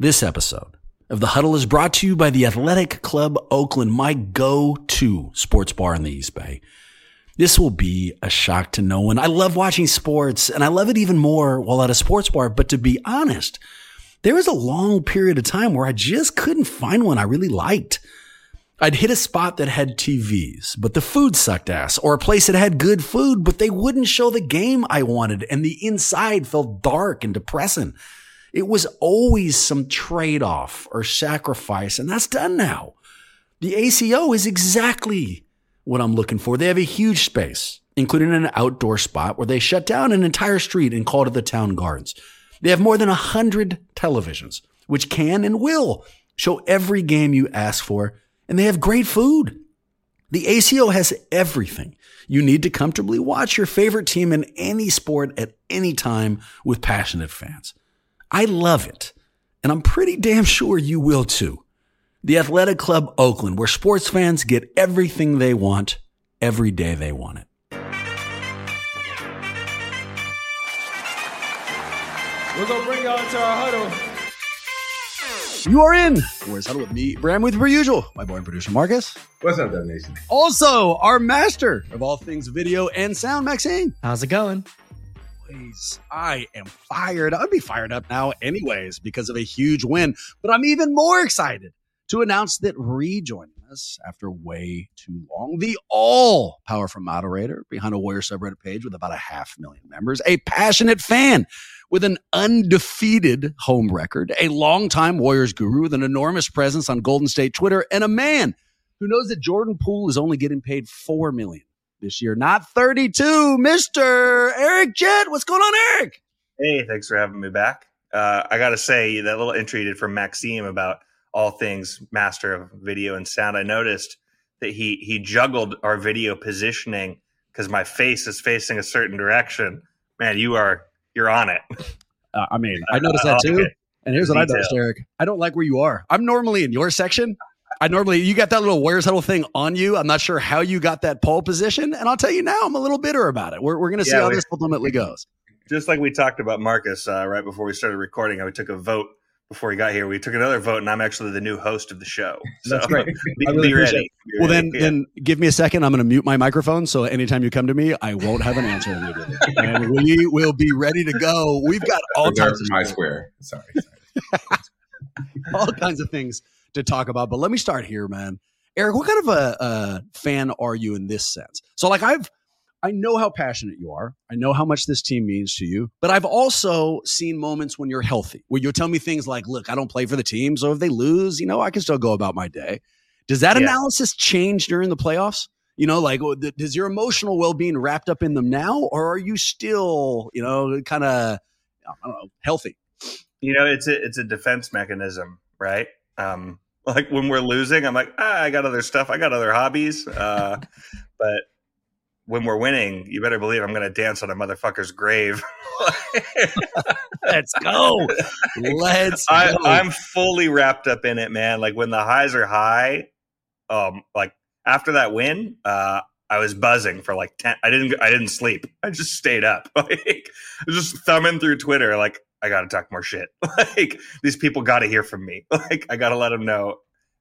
This episode of The Huddle is brought to you by the Athletic Club Oakland, my go to sports bar in the East Bay. This will be a shock to no one. I love watching sports and I love it even more while at a sports bar. But to be honest, there was a long period of time where I just couldn't find one I really liked. I'd hit a spot that had TVs, but the food sucked ass, or a place that had good food, but they wouldn't show the game I wanted, and the inside felt dark and depressing. It was always some trade off or sacrifice, and that's done now. The ACO is exactly what I'm looking for. They have a huge space, including an outdoor spot where they shut down an entire street and called it the town gardens. They have more than a hundred televisions, which can and will show every game you ask for, and they have great food. The ACO has everything you need to comfortably watch your favorite team in any sport at any time with passionate fans. I love it, and I'm pretty damn sure you will too. The Athletic Club Oakland, where sports fans get everything they want every day they want it. We're gonna bring y'all into our huddle. You are in. Warriors Huddle with me, Bram, with per usual, my boy and producer Marcus. What's up, Dub Nation? Also, our master of all things video and sound, Maxime. How's it going? I am fired. I'd be fired up now, anyways, because of a huge win. But I'm even more excited to announce that rejoining us after way too long, the all powerful moderator behind a Warrior subreddit page with about a half million members, a passionate fan with an undefeated home record, a longtime Warriors guru with an enormous presence on Golden State Twitter, and a man who knows that Jordan Poole is only getting paid four million this year, not 32. Mr. Eric Jett. What's going on, Eric? Hey, thanks for having me back. Uh, I got to say, that little entry you did from Maxime about all things master of video and sound, I noticed that he he juggled our video positioning because my face is facing a certain direction. Man, you are you're on it. Uh, I mean, I noticed that too. And here's what I noticed, Eric. I don't like where you are. I'm normally in your section. I normally you got that little Warriors Huddle thing on you. I'm not sure how you got that pole position, and I'll tell you now, I'm a little bitter about it. We're we're gonna see Yeah, how we- this ultimately goes. Just like we talked about Marcus uh, right before we started recording, how we took a vote before he got here. We took another vote, and I'm actually the new host of the show. So That's great. be, I really be ready. Be Well, ready. then, Yeah. then give me a second. I'm going to mute my microphone, so anytime you come to me, I won't have an answer immediately, and we will be ready to go. We've got all Reserved kinds of my square. Sorry. all kinds of things to talk about. But let me start here, man. Eric, what kind of a, a fan are you in this sense? So, like, I've I know how passionate you are. I know how much this team means to you. But I've also seen moments when you're healthy, where you'll tell me things like, "Look, I don't play for the team, so if they lose, you know, I can still go about my day." Does that Yeah. analysis change during the playoffs? You know, like, oh, does your emotional well being wrapped up in them now, or are you still, you know, kind of, I don't know, healthy? you know, it's a it's a defense mechanism, right? Um, like when we're losing, I'm like, ah, I got other stuff, I got other hobbies. Uh, but when we're winning, you better believe I'm going to dance on a motherfucker's grave. Let's go. Let's I, go. I'm fully wrapped up in it, man. Like when the highs are high, um, like after that win, uh, I was buzzing for like ten. I didn't. I didn't sleep. I just stayed up. Like just thumbing through Twitter. Like I got to talk more shit. Like these people got to hear from me. Like I got to let them know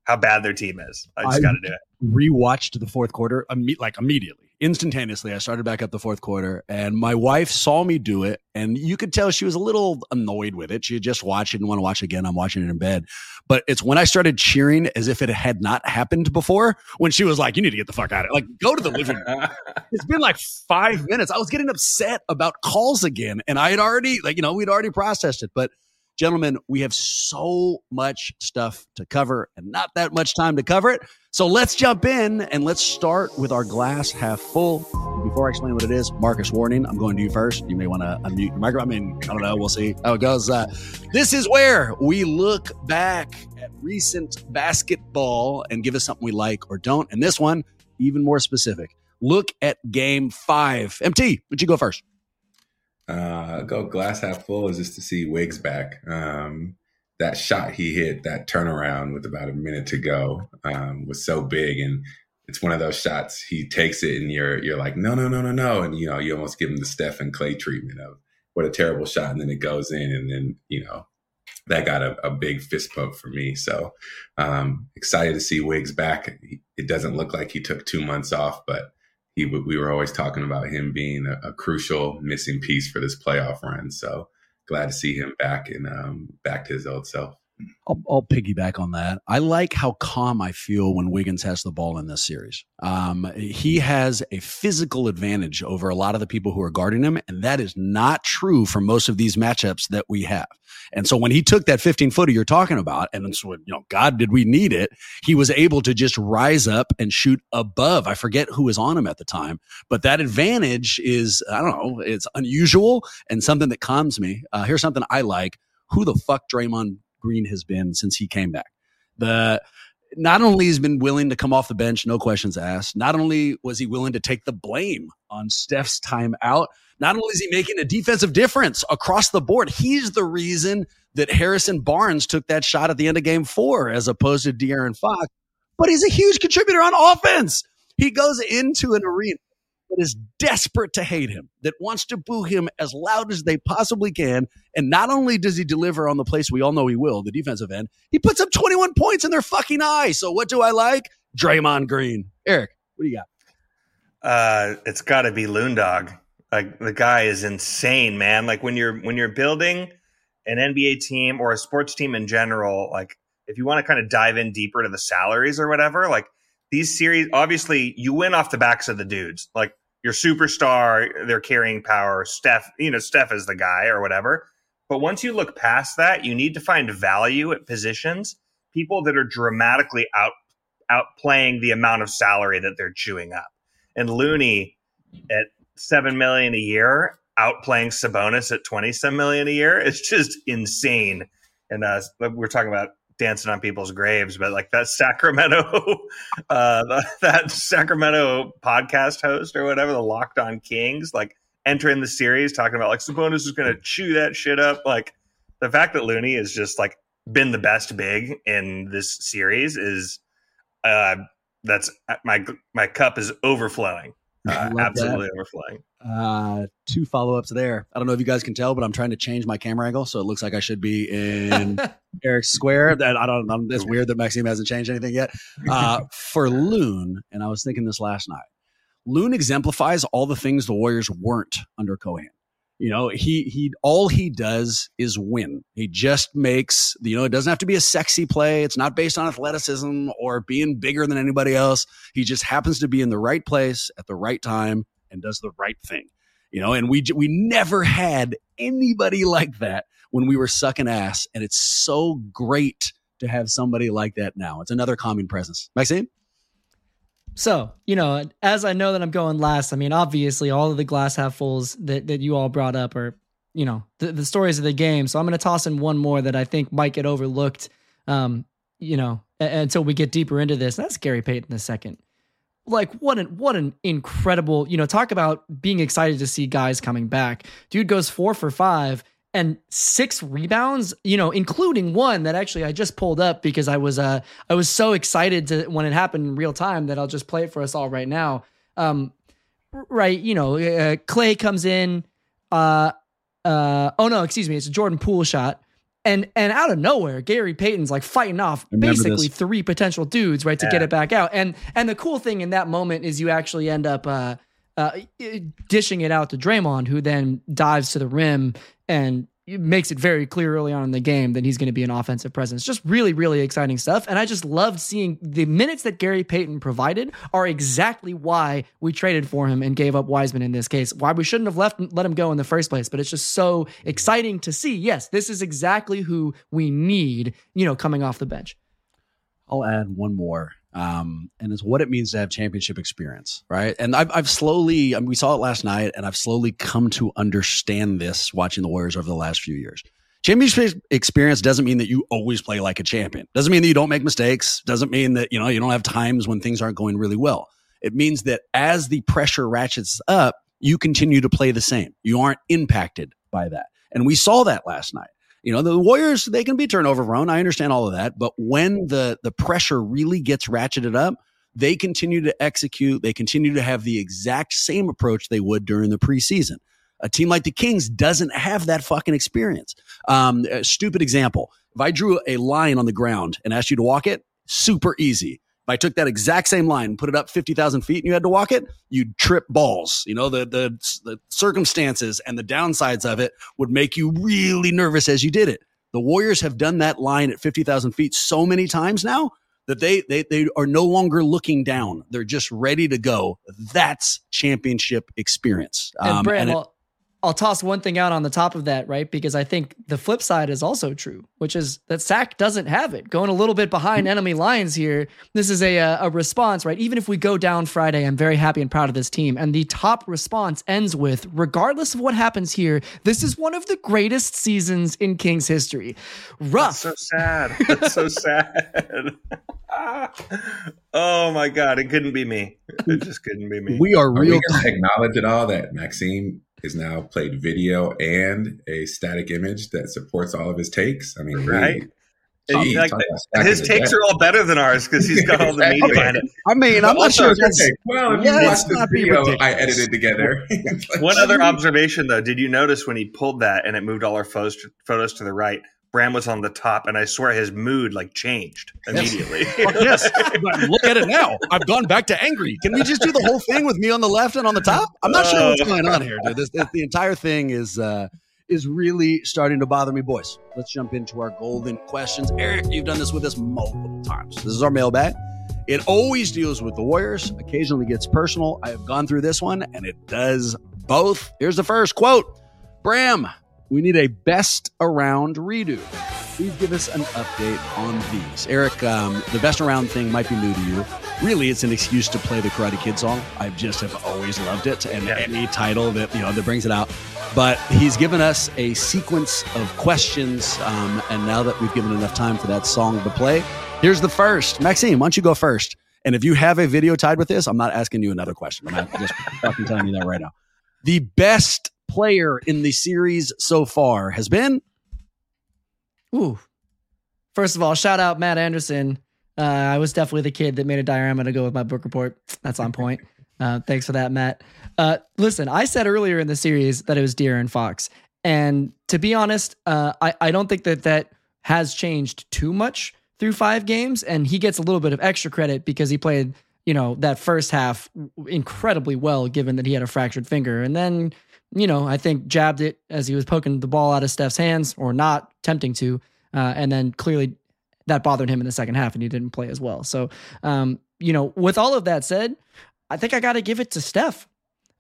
how bad their team is. I just got to do it. rewatched the fourth quarter imme- like immediately instantaneously. I started back up the fourth quarter, and my wife saw me do it, and you could tell she was a little annoyed with it. She had just watched it and want to watch it again. I'm watching it in bed, but it's when I started cheering as if it had not happened before. When she was like, "You need to get the fuck out of it! Like, go to the living room." it's been like five minutes. I was getting upset about calls again, and I had already, like, you know, we'd already processed it, but gentlemen, we have so much stuff to cover and not that much time to cover it. So let's jump in and let's start with our glass half full. Before I explain what it is, Marcus, warning, I'm going to you first. You may want to unmute your microphone. I mean, I don't know. We'll see how it goes. Uh, this is where we look back at recent basketball and give us something we like or don't. And this one, even more specific. Look at game five. MT, would you go first? Uh, go glass half full is just to see Wiggs back. Um, that shot he hit, that turnaround with about a minute to go, um, was so big, and it's one of those shots he takes it, and you're you're like, no, no, no, no, no, and you know you almost give him the Steph and Klay treatment of what a terrible shot, and then it goes in, and then you know that got a, a big fist pump for me. So um, excited to see Wiggs back. It doesn't look like he took two months off, but he we were always talking about him being a, a, crucial missing piece for this playoff run. So glad to see him back and um, back to his old self. I'll, I'll, piggyback on that. I like how calm I feel when Wiggins has the ball in this series. Um, he has a physical advantage over a lot of the people who are guarding him, and that is not true for most of these matchups that we have. And so when he took that 15 footer you're talking about, and so, you know, God, did we need it? He was able to just rise up and shoot above. I forget who was on him at the time, but that advantage is, I don't know, it's unusual and something that calms me. Uh, here's something I like. Who the fuck Draymond Green has been since he came back. The not only has been willing to come off the bench, no questions asked. Not only was he willing to take the blame on Steph's time out, not only is he making a defensive difference across the board, he's the reason that Harrison Barnes took that shot at the end of game four as opposed to De'Aaron Fox. But he's a huge contributor on offense. He goes into an arena that is desperate to hate him, that wants to boo him as loud as they possibly can. And not only does he deliver on the place we all know he will, the defensive end, he puts up 21 points in their fucking eye. So what do I like? Draymond Green. Eric, what do you got? Uh, it's got to be Loon Dog. Like the guy is insane, man. Like when you're when you're building an NBA team or a sports team in general, like if you want to kind of dive in deeper to the salaries or whatever, like these series, obviously you win off the backs of the dudes. Like your superstar, their carrying power, Steph, you know, Steph is the guy or whatever. But once you look past that, you need to find value at positions, people that are dramatically out outplaying the amount of salary that they're chewing up. And Looney at seven million a year, outplaying Sabonis at twenty seven million a year, it's just insane. And uh, we're talking about dancing on people's graves, but like that Sacramento, uh, that Sacramento podcast host or whatever, the Locked On Kings, like entering the series talking about like Sabonis is going to chew that shit up. Like the fact that Looney has just like been the best big in this series is, uh, that's my my cup is overflowing. Uh, absolutely that. overflowing. Uh, two follow ups there. I don't know if you guys can tell, but I'm trying to change my camera angle so it looks like I should be in Eric's square. That I don't. know. it's weird that Maxime hasn't changed anything yet. Uh, for Loon, and I was thinking this last night. Loon exemplifies all the things the Warriors weren't under Cohan. You know, he he all he does is win. He just makes you know, it doesn't have to be a sexy play. It's not based on athleticism or being bigger than anybody else. He just happens to be in the right place at the right time and does the right thing. You know, and we we never had anybody like that when we were sucking ass, and it's so great to have somebody like that now. It's another calming presence. Maxime. So, you know, as I know that I'm going last, I mean, obviously, all of the glass half fulls that, that you all brought up are, you know, the, the stories of the game. So I'm going to toss in one more that I think might get overlooked, um, you know, until we get deeper into this. That's Gary Payton the second. Like what an what an incredible, you know, talk about being excited to see guys coming back. Dude goes four for five and six rebounds, you know, including one that actually I just pulled up because I was uh I was so excited to when it happened in real time that I'll just play it for us all right now. Um right, you know, uh, Klay comes in uh uh oh no, excuse me, it's a Jordan Poole shot. And and out of nowhere, Gary Payton's like fighting off basically three potential dudes, right, to yeah. get it back out. And and the cool thing in that moment is you actually end up uh uh, dishing it out to Draymond, who then dives to the rim and makes it very clear early on in the game that he's going to be an offensive presence. Just really, really exciting stuff. And I just loved seeing the minutes that Gary Payton provided are exactly why we traded for him and gave up Wiseman in this case. Why we shouldn't have left let him go in the first place. But it's just so exciting to see. Yes, this is exactly who we need, you know, coming off the bench. I'll add one more um, and it's what it means to have championship experience, right? And I've, I've slowly, I mean, we saw it last night, and I've slowly come to understand this watching the Warriors over the last few years. Championship experience doesn't mean that you always play like a champion. Doesn't mean that you don't make mistakes. Doesn't mean that you know you don't have times when things aren't going really well. It means that as the pressure ratchets up, you continue to play the same. You aren't impacted by that, and we saw that last night. You know, the Warriors, they can be turnover prone. I understand all of that. But when the the pressure really gets ratcheted up, they continue to execute. They continue to have the exact same approach they would during the preseason. A team like the Kings doesn't have that fucking experience. Um, stupid example. If I drew a line on the ground and asked you to walk it, super easy. If I took that exact same line and put it up 50,000 feet and you had to walk it, you'd trip balls. You know, the, the, the circumstances and the downsides of it would make you really nervous as you did it. The Warriors have done that line at 50,000 feet so many times now that they, they, they are no longer looking down. They're just ready to go. That's championship experience. Um, and, Bram, and it, I'll toss one thing out on the top of that, right? Because I think the flip side is also true, which is that Sac doesn't have it. Going a little bit behind enemy lines here. This is a, a response, right? Even if we go down Friday, I'm very happy and proud of this team. And the top response ends with, regardless of what happens here, this is one of the greatest seasons in Kings history. Rough. That's so sad. That's so sad. oh my god, it couldn't be me. It just couldn't be me. We are real. Are we acknowledge it all that Maxime is now played video and a static image that supports all of his takes. I mean, right. Gee, like, his takes are all better than ours because he's got all the media behind it. I mean, I'm not sure. That's, well, if yeah, you watch the video I edited together. One other observation, though, did you notice when he pulled that and it moved all our photos to, photos to the right? Bram was on the top, and I swear his mood like changed immediately. Yes, yes. look at it now. I've gone back to angry. Can we just do the whole thing with me on the left and on the top? I'm not sure what's going on here, dude. This, this, the entire thing is uh, is really starting to bother me, boys. Let's jump into our golden questions. Eric, you've done this with us multiple times. This is our mailbag. It always deals with the Warriors. Occasionally gets personal. I have gone through this one, and it does both. Here's the first quote. Bram, we need a best around redo. Please give us an update on these. Eric, um, the best around thing might be new to you. Really, it's an excuse to play the Karate Kid song. I just have always loved it, and yeah. any title that you know that brings it out. But he's given us a sequence of questions, um, and now that we've given enough time for that song to play, here's the first. Maxime, why don't you go first? And if you have a video tied with this, I'm not asking you another question. I'm just fucking telling you that right now. The best player in the series so far has been? Ooh. First of all, shout out Matt Anderson. Uh, I was definitely the kid that made a diorama to go with my book report. That's on point. Uh, thanks for that, Matt. Uh, listen, I said earlier in the series that it was De'Aaron Fox. And to be honest, uh, I, I don't think that that has changed too much through five games. And he gets a little bit of extra credit because he played, you know, that first half incredibly well, given that he had a fractured finger. And then you know, I think jabbed it as he was poking the ball out of Steph's hands or not tempting to. Uh, and then clearly that bothered him in the second half and he didn't play as well. So, um, you know, with all of that said, I think I got to give it to Steph.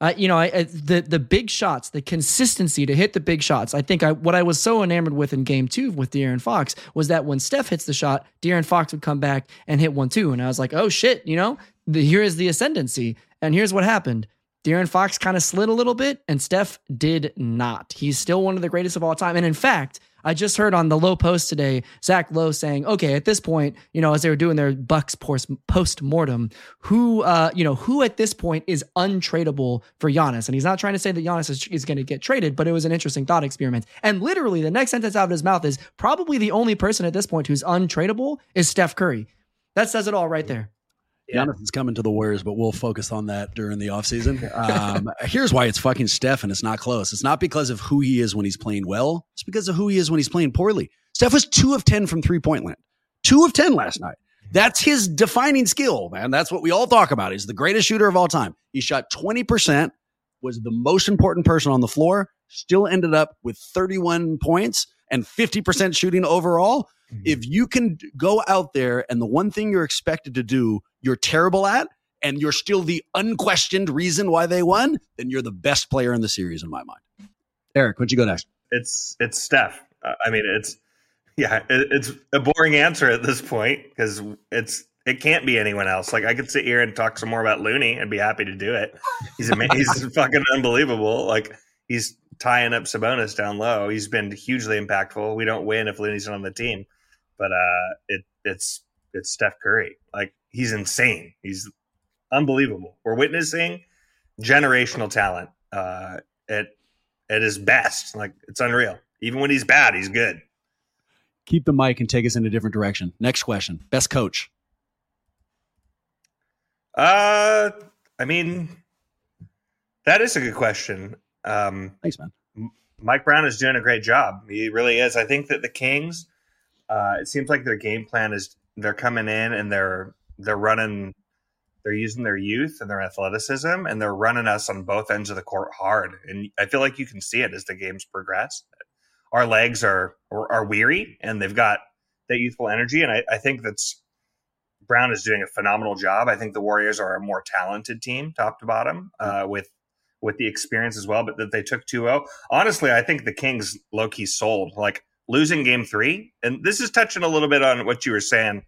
Uh, you know, I, I, the the big shots, the consistency to hit the big shots. I think I what I was so enamored with in Game Two with De'Aaron Fox was that when Steph hits the shot, De'Aaron Fox would come back and hit one too, and I was like, oh shit, you know, the, here is the ascendancy, and here's what happened. De'Aaron Fox kind of slid a little bit, and Steph did not. He's still one of the greatest of all time. And in fact, I just heard on the Lowe Post today, Zach Lowe saying, okay, at this point, you know, as they were doing their Bucks post mortem, who, uh, you know, who at this point is untradeable for Giannis? And he's not trying to say that Giannis is, is going to get traded, but it was an interesting thought experiment. And literally, the next sentence out of his mouth is probably the only person at this point who's untradeable is Steph Curry. That says it all right there. Yeah. Giannis is coming to the Warriors, but we'll focus on that during the offseason. Um, here's why it's fucking Steph and it's not close. It's not because of who he is when he's playing well. It's because of who he is when he's playing poorly. Steph was two of 10 from three point land, two of 10 last night. That's his defining skill, man. That's what we all talk about. He's the greatest shooter of all time. He shot 20%, was the most important person on the floor, still ended up with 31 points and 50% shooting overall. Mm-hmm. If you can go out there and the one thing you're expected to do, you're terrible at, and you're still the unquestioned reason why they won, then you're the best player in the series in my mind. Eric, what'd you go next? It's it's Steph. I mean, it's yeah, it, it's a boring answer at this point because it's it can't be anyone else. Like I could sit here and talk some more about Looney and be happy to do it. He's amazing. he's fucking unbelievable. Like he's tying up Sabonis down low. He's been hugely impactful. We don't win if Looney's not on the team, but uh, it it's it's Steph Curry. Like he's insane. He's unbelievable. We're witnessing generational talent uh, at at his best. Like it's unreal. Even when he's bad, he's good. Keep the mic and take us in a different direction. Next question: Best coach. Uh, I mean, that is a good question. Um, Thanks, man. Mike Brown is doing a great job. He really is. I think that the Kings, uh, it seems like their game plan is they're coming in and they're they're running they're using their youth and their athleticism and they're running us on both ends of the court hard and i feel like you can see it as the games progress our legs are are weary and they've got that youthful energy and i, I think that's brown is doing a phenomenal job i think the warriors are a more talented team top to bottom uh, with with the experience as well but that they took 2-0 honestly i think the kings low-key sold like losing game three and this is touching a little bit on what you were saying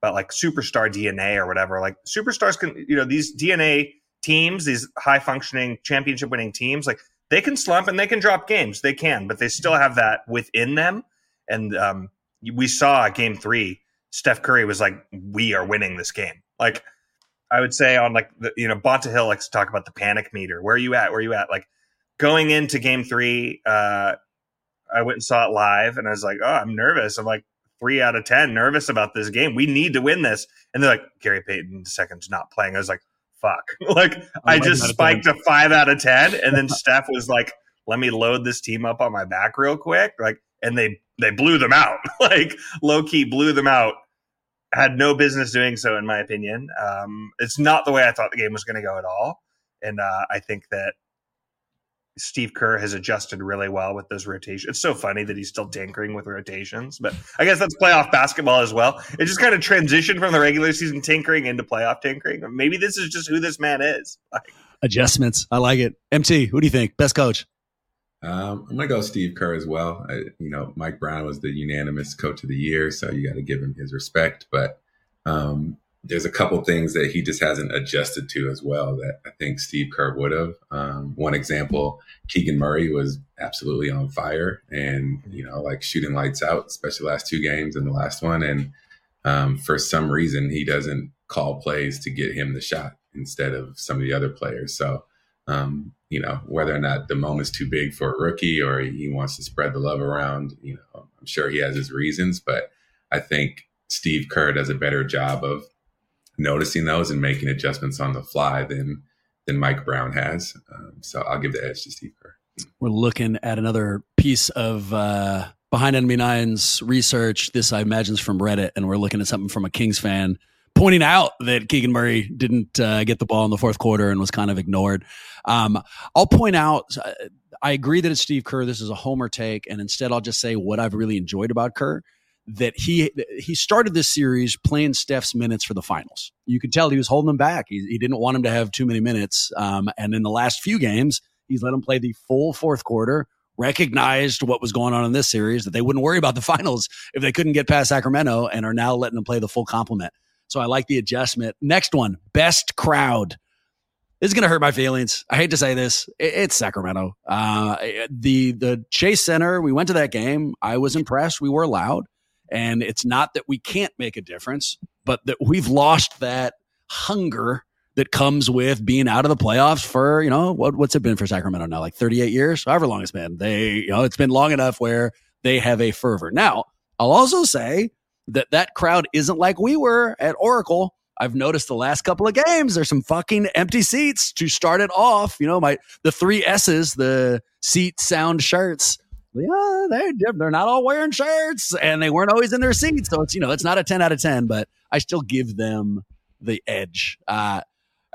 about like superstar DNA or whatever. Like superstars can, you know, these DNA teams, these high functioning championship winning teams, like they can slump and they can drop games. They can, but they still have that within them. And um, we saw game three, Steph Curry was like, "We are winning this game." Like I would say on like the, you know, Bonta Hill likes to talk about the panic meter. Where are you at? Where are you at? Like going into game three, uh, I went and saw it live, and I was like, "Oh, I'm nervous." I'm like, three out of 10 nervous about this game. We need to win this. And they're like, Gary Payton second's not playing. I was like, fuck. like, I just spiked a five out of 10. And then Steph was like, let me load this team up on my back real quick. Like, and they, they blew them out. like, low key blew them out. Had no business doing so, in my opinion. Um, it's not the way I thought the game was going to go at all. And uh, I think that Steve Kerr has adjusted really well with those rotations. It's so funny that he's still tinkering with rotations, but I guess that's playoff basketball as well. It just kind of transitioned from the regular season tinkering into playoff tinkering. Maybe this is just who this man is. Adjustments. I like it. MT, who do you think? Best coach? Um, I'm gonna go Steve Kerr as well. I, you know, Mike Brown was the unanimous coach of the year, so you got to give him his respect. But um, there's a couple things that he just hasn't adjusted to as well that I think Steve Kerr would have. Um, one example, Keegan Murray was absolutely on fire and, you know, like shooting lights out, especially last two games and the last one. And um, for some reason, he doesn't call plays to get him the shot instead of some of the other players. So, um, you know, whether or not the moment's too big for a rookie or he wants to spread the love around, you know, I'm sure he has his reasons, but I think Steve Kerr does a better job of noticing those and making adjustments on the fly than than Mike Brown has. Um, so I'll give the edge to Steve Kerr. We're looking at another piece of uh, behind enemy nines research. This I imagine is from Reddit, and we're looking at something from a Kings fan pointing out that Keegan Murray didn't uh, get the ball in the fourth quarter and was kind of ignored. Um, I'll point out. Uh, I agree that it's Steve Kerr. This is a homer take, and instead I'll just say what I've really enjoyed about Kerr that he he started this series playing Steph's minutes for the finals. You could tell he was holding him back. He, he didn't want him to have too many minutes. Um, and in the last few games, he's let him play the full fourth quarter. Recognized what was going on in this series that they wouldn't worry about the finals if they couldn't get past Sacramento, and are now letting him play the full complement. So I like the adjustment. Next one, best crowd. This is going to hurt my feelings. I hate to say this. It's Sacramento. Uh, the the Chase Center. We went to that game. I was impressed. We were loud. And it's not that we can't make a difference, but that we've lost that hunger that comes with being out of the playoffs for, you know, what, what's it been for Sacramento now? Like 38 years, however long it's been. They, you know, it's been long enough where they have a fervor. Now, I'll also say that that crowd isn't like we were at Oracle. I've noticed the last couple of games, there's some fucking empty seats to start it off. You know, my, the three S's, the seat, sound, shirts yeah, they're they're not all wearing shirts and they weren't always in their seats. So it's you know it's not a ten out of ten, but I still give them the edge. Uh,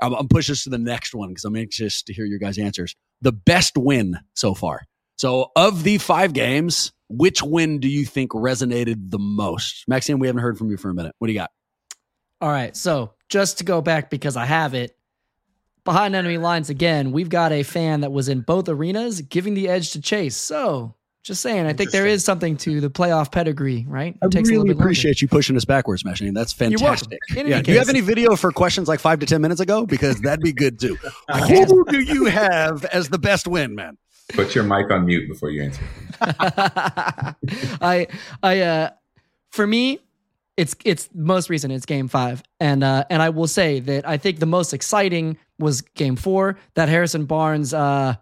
I'm, I'm push this to the next one because I'm anxious to hear your guys' answers. The best win so far. So of the five games, which win do you think resonated the most? Maxime, we haven't heard from you for a minute. What do you got? All right. So just to go back because I have it behind enemy lines again, we've got a fan that was in both arenas giving the edge to Chase. So just saying, I think there is something to the playoff pedigree, right? It I really appreciate you pushing us backwards, Meshing. That's fantastic. Yeah. Do you have any video for questions like five to ten minutes ago? Because that'd be good too. Who do you have as the best win, man? Put your mic on mute before you answer. I, I, uh, for me, it's it's most recent. It's Game Five, and uh, and I will say that I think the most exciting was Game Four. That Harrison Barnes uh,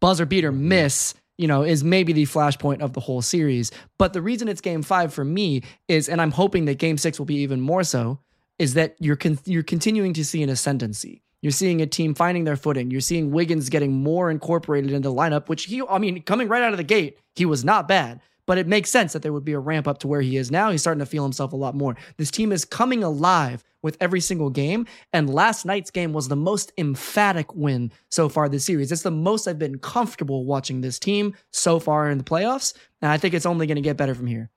buzzer beater miss you know, is maybe the flashpoint of the whole series. But the reason it's game five for me is, and I'm hoping that game six will be even more so, is that you're con- you're continuing to see an ascendancy. You're seeing a team finding their footing. You're seeing Wiggins getting more incorporated into the lineup, which he, I mean, coming right out of the gate, he was not bad. But it makes sense that there would be a ramp up to where he is now. He's starting to feel himself a lot more. This team is coming alive with every single game. And last night's game was the most emphatic win so far this series. It's the most I've been comfortable watching this team so far in the playoffs. And I think it's only going to get better from here.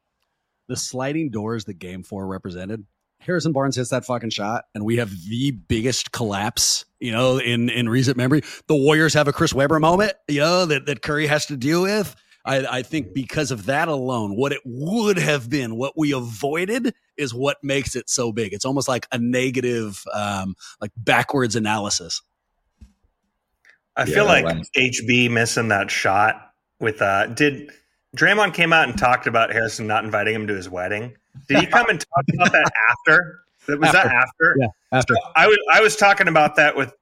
The sliding doors that game four represented. Harrison Barnes hits that fucking shot, and we have the biggest collapse, you know, in in recent memory. The Warriors have a Chris Webber moment, you know, that, that Curry has to deal with. I, I think because of that alone, what it would have been, what we avoided, is what makes it so big. It's almost like a negative, um, like backwards analysis. I yeah, feel like HB missing that shot with uh did Draymond came out and talked about Harrison not inviting him to his wedding. Did he come and talk about that after? Was after. that after? Yeah, after. So I was I was talking about that with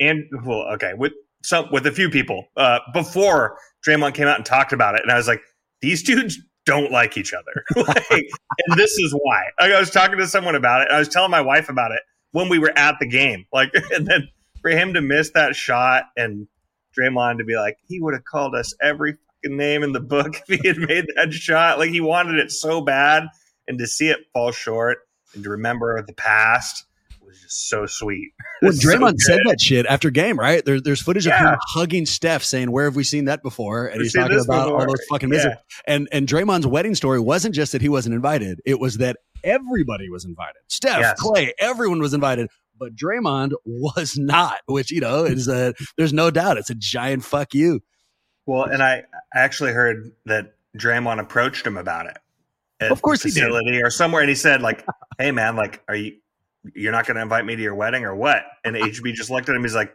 and well, okay, with some with a few people uh, before Draymond came out and talked about it, and I was like, these dudes don't like each other, like, and this is why. Like, I was talking to someone about it. I was telling my wife about it when we were at the game, like, and then for him to miss that shot and Draymond to be like, he would have called us every fucking name in the book if he had made that shot. Like he wanted it so bad, and to see it fall short and to remember the past was just so sweet. Well, Draymond so said that shit after game, right? There, there's footage yeah. of him hugging Steph, saying, "Where have we seen that before?" And We've he's talking about before. all those fucking misses. Yeah. And and Draymond's wedding story wasn't just that he wasn't invited; it was that everybody was invited. Steph, yes. Klay, everyone was invited. But Draymond was not, which you know is a there's no doubt it's a giant fuck you. Well, and I actually heard that Draymond approached him about it. Of course, facility he did. or somewhere, and he said, "Like, hey man, like, are you you're not going to invite me to your wedding or what? And HB just looked at him. He's like,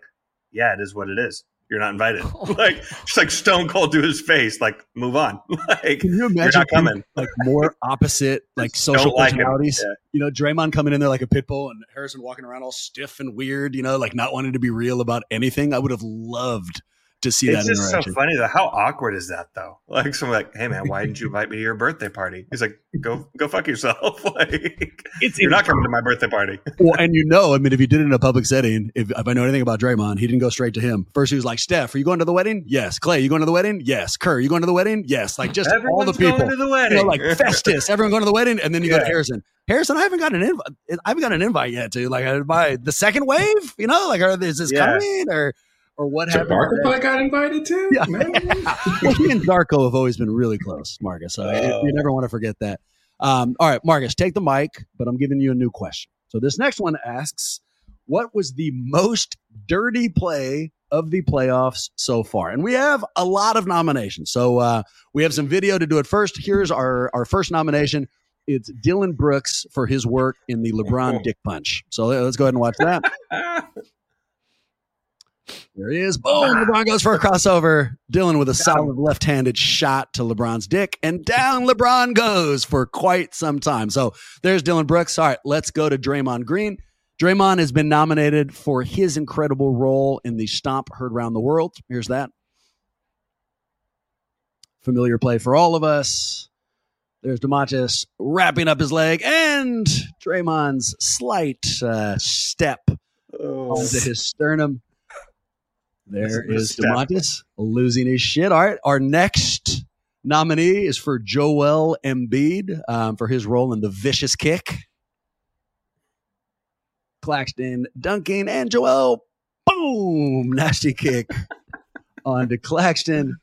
yeah, it is what it is. You're not invited. like, just like stone cold to his face. Like, move on. like, can you imagine not coming? Like more opposite, like social like personalities. Yeah. You know, Draymond coming in there like a pit bull, and Harrison walking around all stiff and weird. You know, like not wanting to be real about anything. I would have loved to see it's that. It's just so funny though. How awkward is that though? Like someone like, hey man, why didn't you invite me to your birthday party? He's like, go go fuck yourself. like it's, you're not coming to my birthday party. well, and you know, I mean, if you did it in a public setting, if, if I know anything about Draymond, he didn't go straight to him. First, he was like, Steph, are you going to the wedding? Yes. Klay, you going to the wedding? Yes. Kerr, you going to the wedding? Yes. Like just Everyone's all the people. Going to the wedding. You know, like Festus, everyone going to the wedding, and then you yeah. go to Harrison. Harrison, I haven't got an invite. I haven't got an invite yet to like uh, by the second wave. You know, like are, is this yeah. coming or? Or what happened. Darko probably got invited too. Yeah. well, he and Darko have always been really close, Marcus. So uh, you never want to forget that. Um, all right, Marcus, take the mic, but I'm giving you a new question. So this next one asks, what was the most dirty play of the playoffs so far? And we have a lot of nominations. So uh, we have some video to do it first. Here's our, our first nomination. It's Dillon Brooks for his work in the LeBron dick punch. So let's go ahead and watch that. There he is. Boom. LeBron goes for a crossover. Dillon with a solid left handed shot to LeBron's dick. And down LeBron goes for quite some time. So there's Dillon Brooks. All right, let's go to Draymond Green. Draymond has been nominated for his incredible role in the stomp heard around the world. Here's that. Familiar play for all of us. There's Domantas wrapping up his leg and Draymond's slight uh, step oh. onto his sternum. There is Domantas losing his shit. All right, our next nominee is for Joel Embiid um, for his role in the vicious kick. Claxton dunking and Joel, boom, nasty kick onto Claxton.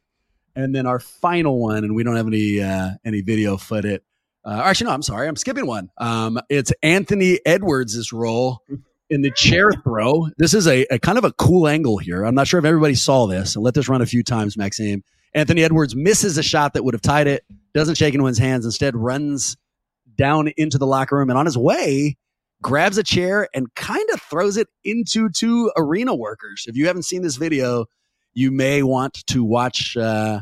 And then our final one, and we don't have any uh, any video footage. Uh, actually, no, I'm sorry, I'm skipping one. Um, it's Anthony Edwards' role in the chair throw. This is a, a, kind of a cool angle here. I'm not sure if everybody saw this. I'll let this run a few times, Maxime. Anthony Edwards misses a shot that would have tied it, doesn't shake anyone's hands, instead runs down into the locker room and on his way grabs a chair and kind of throws it into two arena workers. If you haven't seen this video, you may want to watch uh,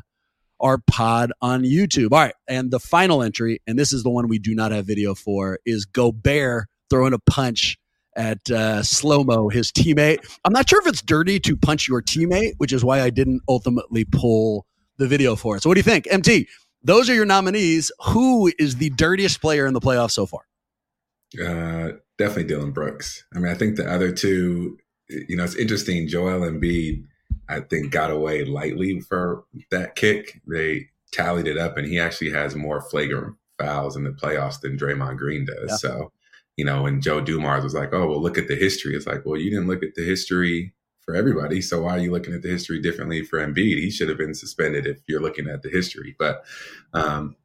our pod on YouTube. All right. And the final entry, and this is the one we do not have video for, is Gobert throwing a punch at uh, slow mo his teammate. I'm not sure if it's dirty to punch your teammate, which is why I didn't ultimately pull the video for it. So, what do you think, MT? Those are your nominees. Who is the dirtiest player in the playoffs so far? Uh, definitely Dillon Brooks. I mean, I think the other two, you know, it's interesting. Joel Embiid, I think, got away lightly for that kick. They tallied it up, and he actually has more flagrant fouls in the playoffs than Draymond Green does. Yeah. So, you know, when Joe Dumars was like, "Oh, well, look at the history," it's like, well, you didn't look at the history for everybody. So why are you looking at the history differently for Embiid? He should have been suspended if you're looking at the history. But um,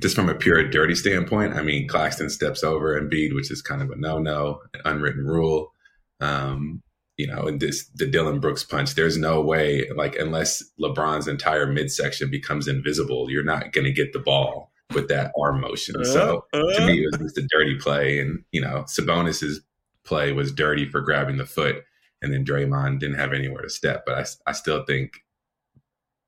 just from a pure dirty standpoint, I mean, Claxton steps over Embiid, which is kind of a no-no, an unwritten rule. Um, you know, and this the Dillon Brooks punch. There's no way, like, unless LeBron's entire midsection becomes invisible, you're not going to get the ball with that arm motion. Uh, so uh, to me, it was just a dirty play, and you know, Sabonis's play was dirty for grabbing the foot, and then Draymond didn't have anywhere to step. But I, I still think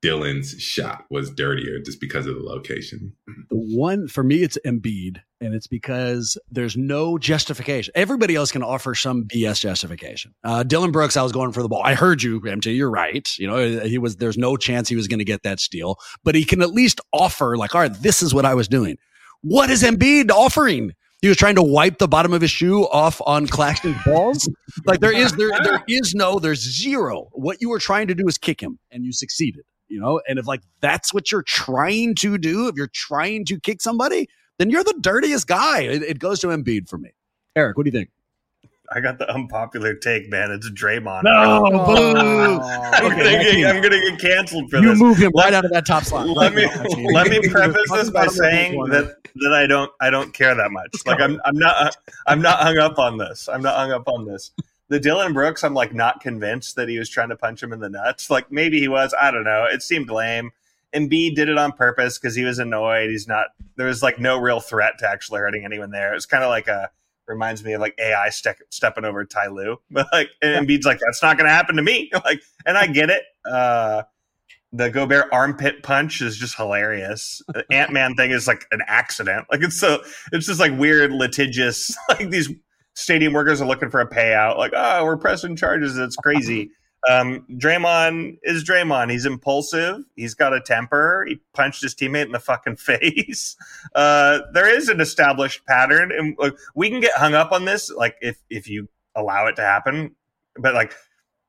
Dillon's shot was dirtier just because of the location. The one for me, it's Embiid, and it's because there's no justification. Everybody else can offer some BS justification. Uh, Dillon Brooks, I was going for the ball. I heard you, MJ. You're right. You know, he was. There's no chance he was going to get that steal, but he can at least offer like, all right, this is what I was doing. What is Embiid offering? He was trying to wipe the bottom of his shoe off on Claxton's balls. Like there is there there is no there's zero. What you were trying to do is kick him, and you succeeded you know? And if like that's what you're trying to do, if you're trying to kick somebody, then you're the dirtiest guy. It, it goes to Embiid for me. Eric, what do you think? I got the unpopular take, man. It's Draymond. No, oh, I'm, gonna get, I'm, gonna get, canceled for you this. You move him right out of that top slot. Let me let me preface this by saying that that I don't I don't care that much. Like I'm I'm not I'm not hung up on this. I'm not hung up on this the Dillon Brooks, I'm like not convinced that he was trying to punch him in the nuts. Like maybe he was. I don't know. It seemed lame. Embiid did it on purpose because he was annoyed. He's not. There was like no real threat to actually hurting anyone there. It was kind of like a reminds me of like AI ste- stepping over Ty Lue, but like and Embiid's like that's not going to happen to me. Like, and I get it. Uh, the Gobert armpit punch is just hilarious. The Ant Man thing is like an accident. Like it's so it's just like weird litigious like these stadium workers are looking for a payout. Like, oh, we're pressing charges. It's crazy. Um, Draymond is Draymond. He's impulsive. He's got a temper. He punched his teammate in the fucking face. Uh, there is an established pattern, and like, we can get hung up on this, like if if you allow it to happen. But like,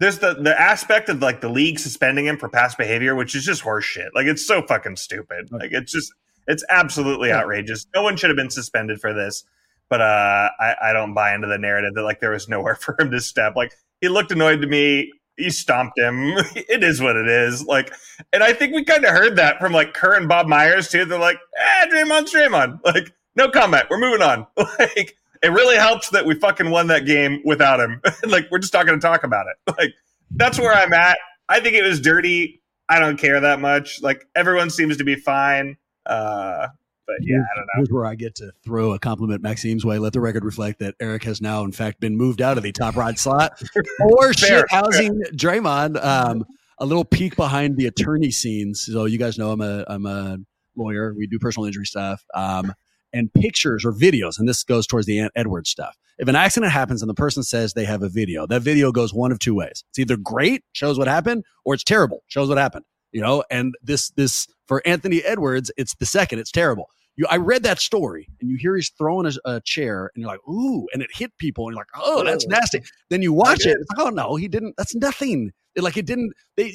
there's the the aspect of like the league suspending him for past behavior, which is just horseshit. Like, it's so fucking stupid. Like, it's just it's absolutely outrageous. No one should have been suspended for this but uh, I, I don't buy into the narrative that like there was nowhere for him to step. Like he looked annoyed to me. He stomped him. it is what it is. Like, and I think we kind of heard that from like Kerr and Bob Myers too. They're like, eh, Draymond's Draymond. Like, no comment. We're moving on. Like, it really helps that we fucking won that game without him. like, we're just not going to talk about it. Like, that's where I'm at. I think it was dirty. I don't care that much. Like, everyone seems to be fine. Uh, but yeah, I don't know. Here's where I get to throw a compliment Maxime's way. Let the record reflect that Eric has now, in fact, been moved out of the top rod slot or shit housing Draymond. Um, a little peek behind the attorney scenes. So you guys know I'm a I'm a lawyer. We do personal injury stuff. Um, and pictures or videos, and this goes towards the Ant Edwards stuff. If an accident happens and the person says they have a video, that video goes one of two ways. It's either great, shows what happened, or it's terrible, shows what happened. You know, and this this for Anthony Edwards, it's the second. It's terrible. You, I read that story, and you hear he's throwing a, a, chair, and you're like, "Ooh!" and it hit people, and you're like, "Oh, that's nasty." Then you watch it, like, "Oh no, he didn't. That's nothing." It, like it didn't. They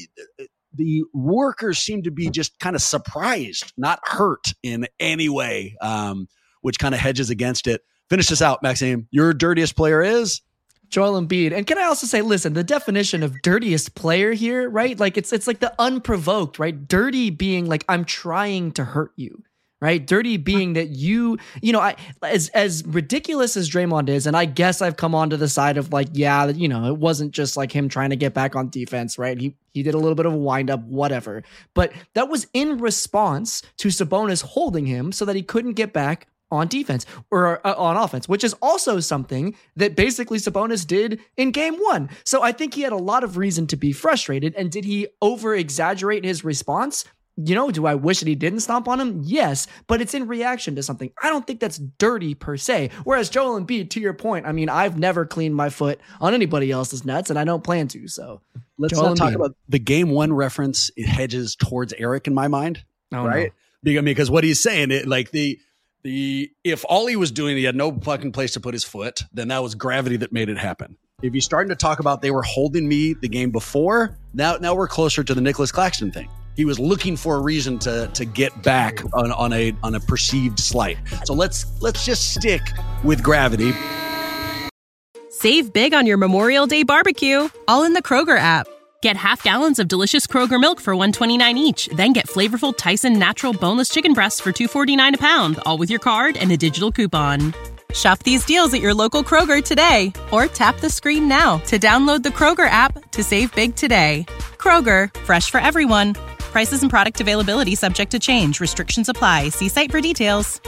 the workers seem to be just kind of surprised, not hurt in any way, um, which kind of hedges against it. Finish this out, Maxime. Your dirtiest player is Joel Embiid. And can I also say, listen, the definition of dirtiest player here, right? Like it's it's like the unprovoked, right? Dirty being like I'm trying to hurt you. Right, dirty being that you, you know, I as as ridiculous as Draymond is, and I guess I've come onto the side of like, yeah, you know, it wasn't just like him trying to get back on defense, right? He he did a little bit of a wind up, whatever, but that was in response to Sabonis holding him so that he couldn't get back on defense or uh, on offense, which is also something that basically Sabonis did in game one. So I think he had a lot of reason to be frustrated. And did he over exaggerate his response? You know, do I wish that he didn't stomp on him? Yes, but it's in reaction to something. I don't think that's dirty per se. Whereas Joel Embiid, to your point, I mean, I've never cleaned my foot on anybody else's nuts, and I don't plan to. So let's Joel not talk about the game one reference. It hedges towards Eric in my mind, oh, right? No. Because what he's saying, it like the the if all he was doing, he had no fucking place to put his foot, then that was gravity that made it happen. If you're starting to talk about they were holding me the game before, now now we're closer to the Nicholas Claxton thing. He was looking for a reason to to get back on, on a on a perceived slight. So let's let's just stick with gravity. Save big on your Memorial Day barbecue, all in the Kroger app. Get half gallons of delicious Kroger milk for 129 each, then get flavorful Tyson natural boneless chicken breasts for 249 a pound, all with your card and a digital coupon. Shop these deals at your local Kroger today or tap the screen now to download the Kroger app to save big today. Kroger, fresh for everyone. Prices and product availability subject to change. Restrictions apply. See site for details.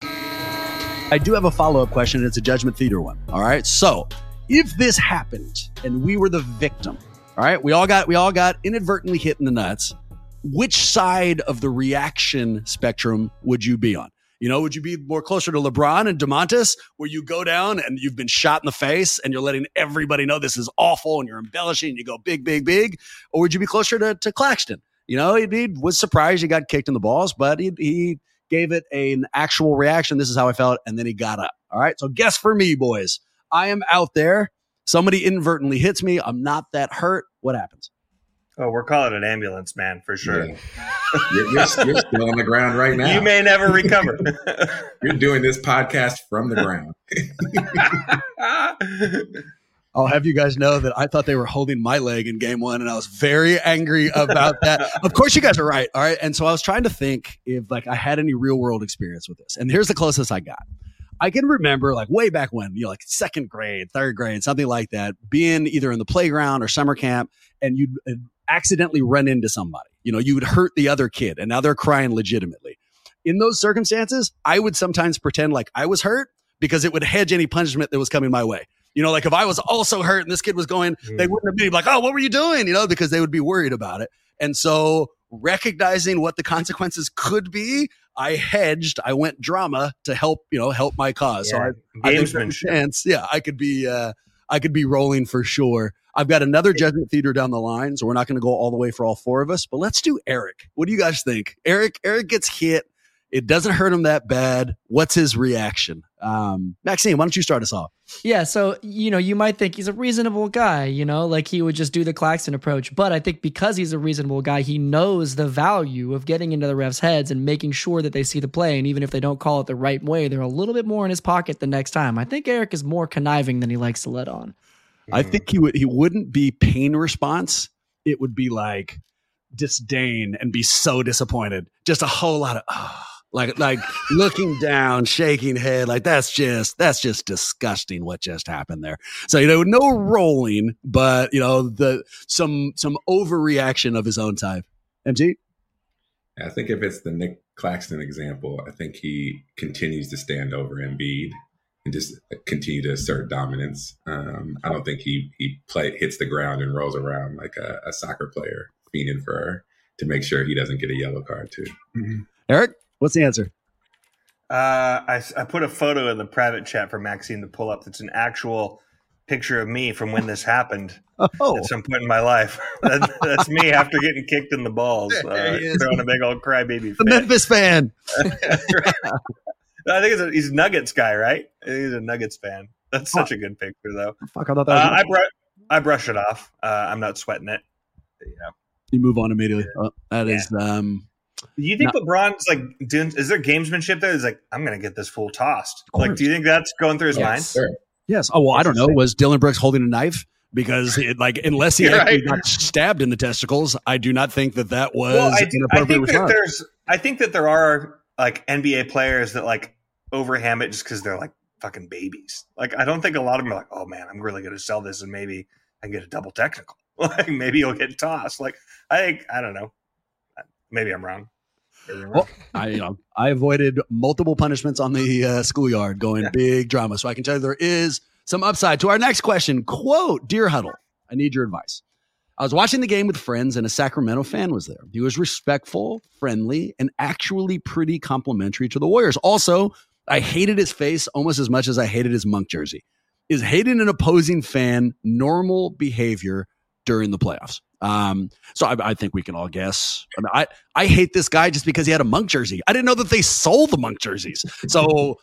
I do have a follow up question. And it's a judgment theater one. All right. So if this happened and we were the victim, all right, we all got we all got inadvertently hit in the nuts. Which side of the reaction spectrum would you be on? You know, would you be more closer to LeBron and Domantas, where you go down and you've been shot in the face and you're letting everybody know this is awful and you're embellishing and you go big, big, big? Or would you be closer to, to Claxton? You know, he, he was surprised he got kicked in the balls, but he, he gave it an actual reaction. This is how I felt. And then he got up. All right. So guess for me, boys, I am out there. Somebody inadvertently hits me. I'm not that hurt. What happens? Oh, we're calling an ambulance, man, for sure. Yeah. You're, you're, you're, still on the ground right now. You may never recover. you're doing this podcast from the ground. I'll have you guys know that I thought they were holding my leg in game one, and I was very angry about that. of course, you guys are right. All right. And so I was trying to think if like I had any real world experience with this. And here's the closest I got. I can remember like way back when, you know, like second grade, third grade, something like that, being either in the playground or summer camp, and you'd uh, accidentally run into somebody. You know, you would hurt the other kid, and now they're crying legitimately. In those circumstances, I would sometimes pretend like I was hurt because it would hedge any punishment that was coming my way. You know, like if I was also hurt and this kid was going, mm. they wouldn't have been like, oh, what were you doing? You know, because they would be worried about it. And so recognizing what the consequences could be, I hedged, I went drama to help, you know, help my cause. Yeah. So I, I think chance, yeah, I could be, uh, I could be rolling for sure. I've got another judgment theater down the line, so we're not going to go all the way for all four of us, but let's do Eric. What do you guys think? Eric, Eric gets hit. It doesn't hurt him that bad. What's his reaction? Um, Maxime, why don't you start us off? Yeah, so you know, you might think he's a reasonable guy, you know, like he would just do the Claxton approach. But I think because he's a reasonable guy, he knows the value of getting into the refs' heads and making sure that they see the play. And even if they don't call it the right way, they're a little bit more in his pocket the next time. I think Eric is more conniving than he likes to let on. I think he would he wouldn't be pain response. It would be like disdain and be so disappointed. Just a whole lot of oh like like looking down, shaking head, like that's just that's just disgusting what just happened there. So you know, no rolling, but you know the some some overreaction of his own type. MG, I think if it's the Nick Claxton example, I think he continues to stand over Embiid and just continue to assert dominance. Um, I don't think he he play hits the ground and rolls around like a, a soccer player, fiending for to make sure he doesn't get a yellow card too. Mm-hmm. Eric. What's the answer? Uh, I, I put a photo in the private chat for Maxime to pull up. That's an actual picture of me from when this happened oh. at some point in my life. that, that's me after getting kicked in the balls, uh, throwing a big old crybaby. The Memphis fan. I think it's a, he's Nuggets guy, right? he's a Nuggets fan. That's such a good picture, though. Fuck, I thought that. Was uh, I brought I brush it off. Uh, I'm not sweating it. Yeah. You move on immediately. Oh, that yeah. is. um do you think not, LeBron's like doing? Is there gamesmanship there? Is like I'm going to get this fool tossed. Like, do you think that's going through his yes, mind? Sure. Yes. Oh well, I don't know. Was Dillon Brooks holding a knife? Because it, like, unless he actually right. got stabbed in the testicles, I do not think that that was well, I, do, I think that there's. I think that there are like NBA players that like overham it just because they're like fucking babies. Like, I don't think a lot of them are like, oh man, I'm really going to sell this and maybe I can get a double technical. Like, maybe you'll get tossed. Like, I think I don't know. Maybe I'm wrong. Well, I you know I avoided multiple punishments on the uh, schoolyard, going yeah. big drama. So I can tell you there is some upside to our next question. Quote, dear Huddle, I need your advice. I was watching the game with friends, and a Sacramento fan was there. He was respectful, friendly, and actually pretty complimentary to the Warriors. Also, I hated his face almost as much as I hated his monk jersey. Is hating an opposing fan normal behavior during the playoffs? Um, so I, I, think we can all guess. I, mean, I, I hate this guy just because he had a monk jersey. I didn't know that they sold the monk jerseys. So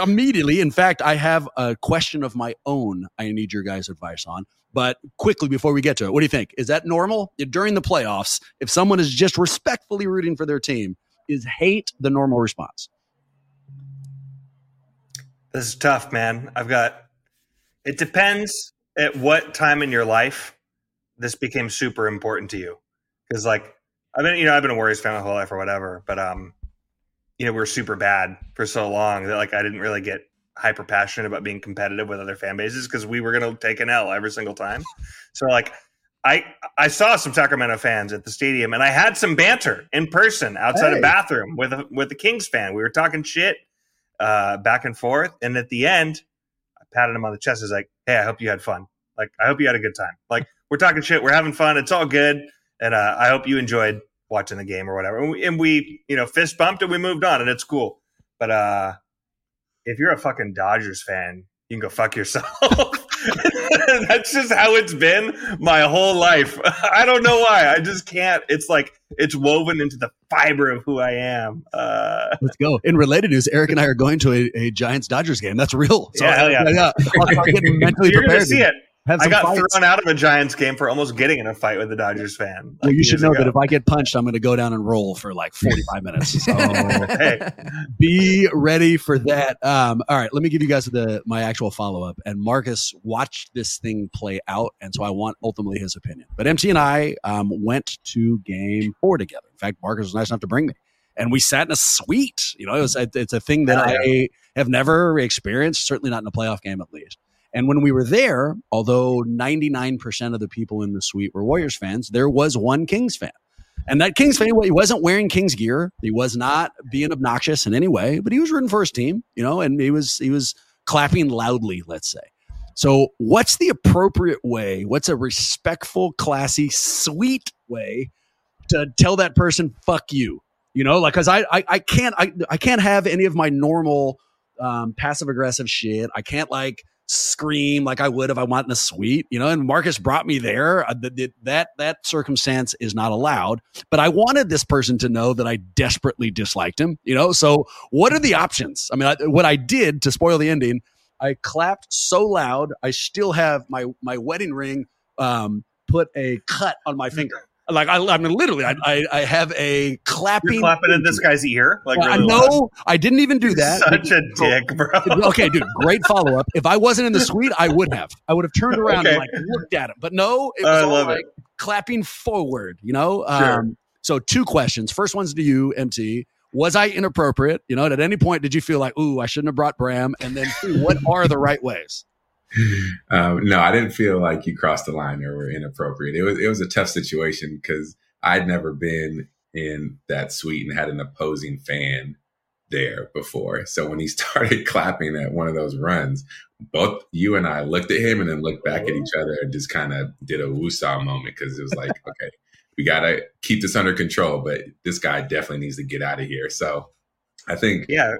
immediately, in fact, I have a question of my own. I need your guys' advice on. But quickly before we get to it, what do you think? Is that normal during the playoffs? If someone is just respectfully rooting for their team, is hate the normal response? This is tough, man. I've got. It depends at what time in your life this became super important to you? Because like I've been, you know, I've been a Warriors fan my whole life or whatever, but um, you know, we are super bad for so long that like I didn't really get hyper passionate about being competitive with other fan bases because we were gonna take an L every single time. So like I I saw some Sacramento fans at the stadium and I had some banter in person outside hey. a bathroom with a with a Kings fan. We were talking shit uh, back and forth, and at the end, I patted him on the chest. I was like, "Hey, I hope you had fun. Like, I hope you had a good time. Like, we're talking shit. We're having fun. It's all good. And uh, I hope you enjoyed watching the game or whatever. And we, and we, you know, fist bumped and we moved on, and it's cool. But uh, if you're a fucking Dodgers fan, you can go fuck yourself. That's just how it's been my whole life. I don't know why. I just can't. It's like it's woven into the fiber of who I am. Uh, Let's go. In related news, Eric and I are going to a, a Giants Dodgers game. That's real. So yeah, yeah. yeah. I'll, getting mentally You're prepared. see it. I got fights. thrown out of a Giants game for almost getting in a fight with a Dodgers fan. Like well, you should know ago. that if I get punched, I'm going to go down and roll for like 45 minutes. So hey. be ready for that. Um, all right, let me give you guys the my actual follow up. And Marcus watched this thing play out, and so I want ultimately his opinion. But MT and I um, went to Game Four together. In fact, Marcus was nice enough to bring me, and we sat in a suite. You know, it was it's a thing that oh, yeah. I have never experienced. Certainly not in a playoff game, at least. And when we were there, although 99% of the people in the suite were Warriors fans, there was one Kings fan. And that Kings fan, he wasn't wearing Kings gear. He was not being obnoxious in any way, but he was rooting for his team, you know, and he was he was clapping loudly, let's say. So, what's the appropriate way? What's a respectful, classy, sweet way to tell that person "fuck you"? You know, like because I, I I can't I I can't have any of my normal um, passive aggressive shit. I can't like scream like I would if I went in a suite, you know. And Marcus brought me there. Uh, that that circumstance is not allowed. But I wanted this person to know that I desperately disliked him, you know. So what are the options? I mean, I, what I did to spoil the ending, I clapped so loud, I still have my my wedding ring um, put a cut on my finger. Like I, I mean, literally, I, I, I have a clapping. You're clapping in this guy's ear. Like really I know I didn't even do that. Such a dick, bro. okay, dude, great follow up. If I wasn't in the suite, I would have. I would have turned around okay. and like looked at him. But no, it was all like it. clapping forward. You know. Sure. Um, so two questions. First one's to you, MT. Was I inappropriate? You know, at any point did you feel like, ooh, I shouldn't have brought Bram? And then, what are the right ways? um, no, I didn't feel like you crossed the line or were inappropriate. It was it was a tough situation because I'd never been in that suite and had an opposing fan there before. So when he started clapping at one of those runs, both you and I looked at him and then looked back at each other and just kind of did a woosah moment because it was like, okay, we got to keep this under control, but this guy definitely needs to get out of here. So I think, yeah,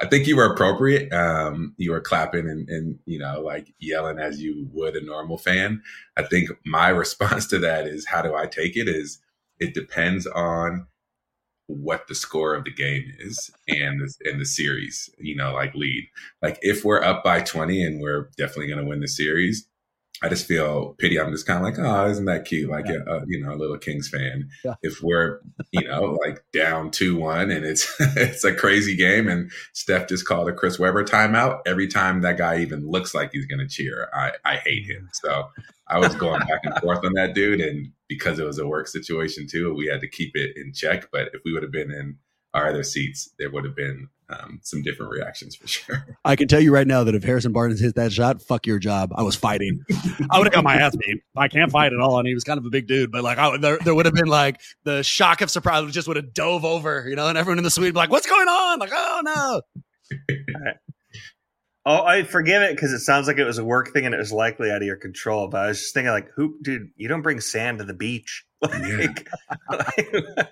I think you were appropriate. Um, you were clapping and, and, you know, like yelling as you would a normal fan. I think my response to that is how do I take it? Is it depends on what the score of the game is and and the series, you know, like lead. Like if we're up by 20 and we're definitely going to win the series, I just feel pity. I'm just kind of like, oh, isn't that cute? Like, yeah. a, a, you know, a little Kings fan. Yeah. If we're, you know, like down two one and it's it's a crazy game, and Steph just called a Chris Webber timeout. Every time that guy even looks like he's going to cheer, I I hate him. So I was going back and forth on that dude, and because it was a work situation too, we had to keep it in check. But if we would have been in our other seats, there would have been um, some different reactions for sure. I can tell you right now that if Harrison Barnes hit that shot, fuck your job. I was fighting. I would have got my ass beat. I can't fight at all, and he was kind of a big dude. But like, I, there, there would have been like the shock of surprise. Just would have dove over, you know, and everyone in the suite would be like, "What's going on?" Like, "Oh no." Oh, I forgive it because it sounds like it was a work thing and it was likely out of your control. But I was just thinking, like, who, dude, you don't bring sand to the beach. Like, yeah.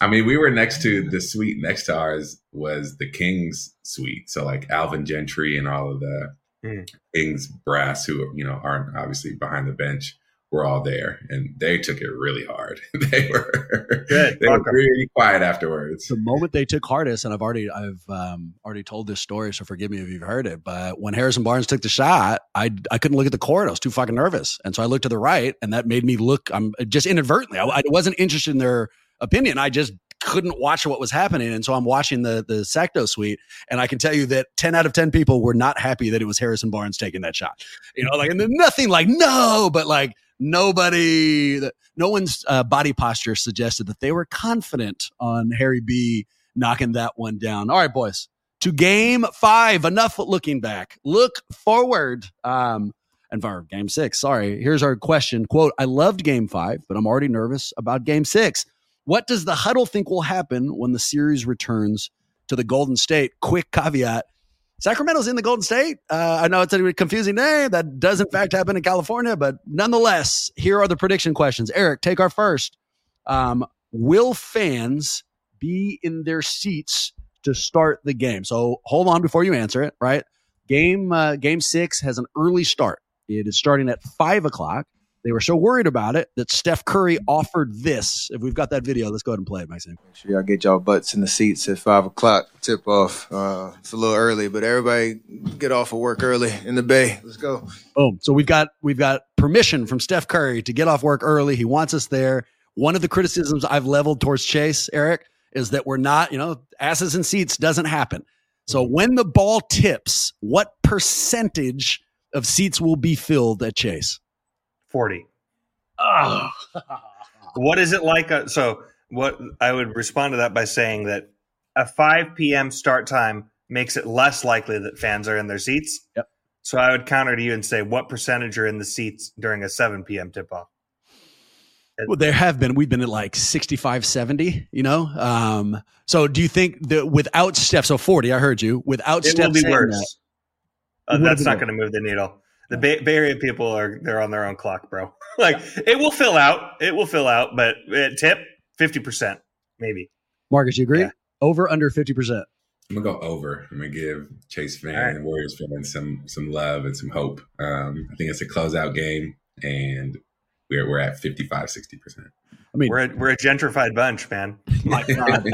I mean, we were next to the suite next to ours was the King's suite. So like Alvin Gentry and all of the mm. King's brass who, you know, aren't obviously behind the bench were all there and they took it really hard. they were Good. they were really quiet afterwards. The moment they took hardest, and I've already I've um, already told this story, so forgive me if you've heard it. But when Harrison Barnes took the shot, I I couldn't look at the court. I was too fucking nervous, and so I looked to the right, and that made me look. I'm just inadvertently. I, I wasn't interested in their opinion. I just couldn't watch what was happening. And so I'm watching the the Secto suite, and I can tell you that 10 out of 10 people were not happy that it was Harrison Barnes taking that shot. You know, like and then nothing like no, but like nobody, no one's uh, body posture suggested that they were confident on Harry B knocking that one down. All right, boys, to game five. Enough looking back. Look forward. Um, and for game six, sorry. Here's our question. Quote, I loved game five, but I'm already nervous about game six. What does the huddle think will happen when the series returns to the Golden State? Quick caveat. Sacramento's in the Golden State. Uh, I know it's a confusing name. That does, in fact, happen in California, but nonetheless, here are the prediction questions. Eric, take our first. Um, will fans be in their seats to start the game? So hold on before you answer it, right? Game uh, Game six has an early start. It is starting at five o'clock. They were so worried about it that Steph Curry offered this. If we've got that video, let's go ahead and play it, Maxime. Make sure y'all get y'all butts in the seats at five o'clock tip off. Uh, it's a little early, but everybody get off of work early in the bay. Let's go. Boom. So we've got we've got permission from Steph Curry to get off work early. He wants us there. One of the criticisms I've leveled towards Chase, Eric, is that we're not, you know, asses in seats doesn't happen. So when the ball tips, what percentage of seats will be filled at Chase? 40. Oh. what is it like? Uh, so, what I would respond to that by saying that a 5 p.m. start time makes it less likely that fans are in their seats. Yep. So, I would counter to you and say, what percentage are in the seats during a 7 p.m. tip off? Well, there have been. We've been at like 65, 70, you know? Um, so do you think that without Steph, so 40, I heard you, without it Steph, will be worse. That, uh, that's not going to move the needle. The Bay, Bay, Area people are they're on their own clock, bro. like it will fill out, it will fill out, but tip fifty percent maybe. Marcus, you agree? Yeah. Over under fifty percent. I'm gonna go over. I'm gonna give Chase fan right. and Warriors fan some some love and some hope. Um, I think it's a closeout game, and we're we're at 55, 60 percent. I mean, we're a, we're a gentrified bunch, man. My God.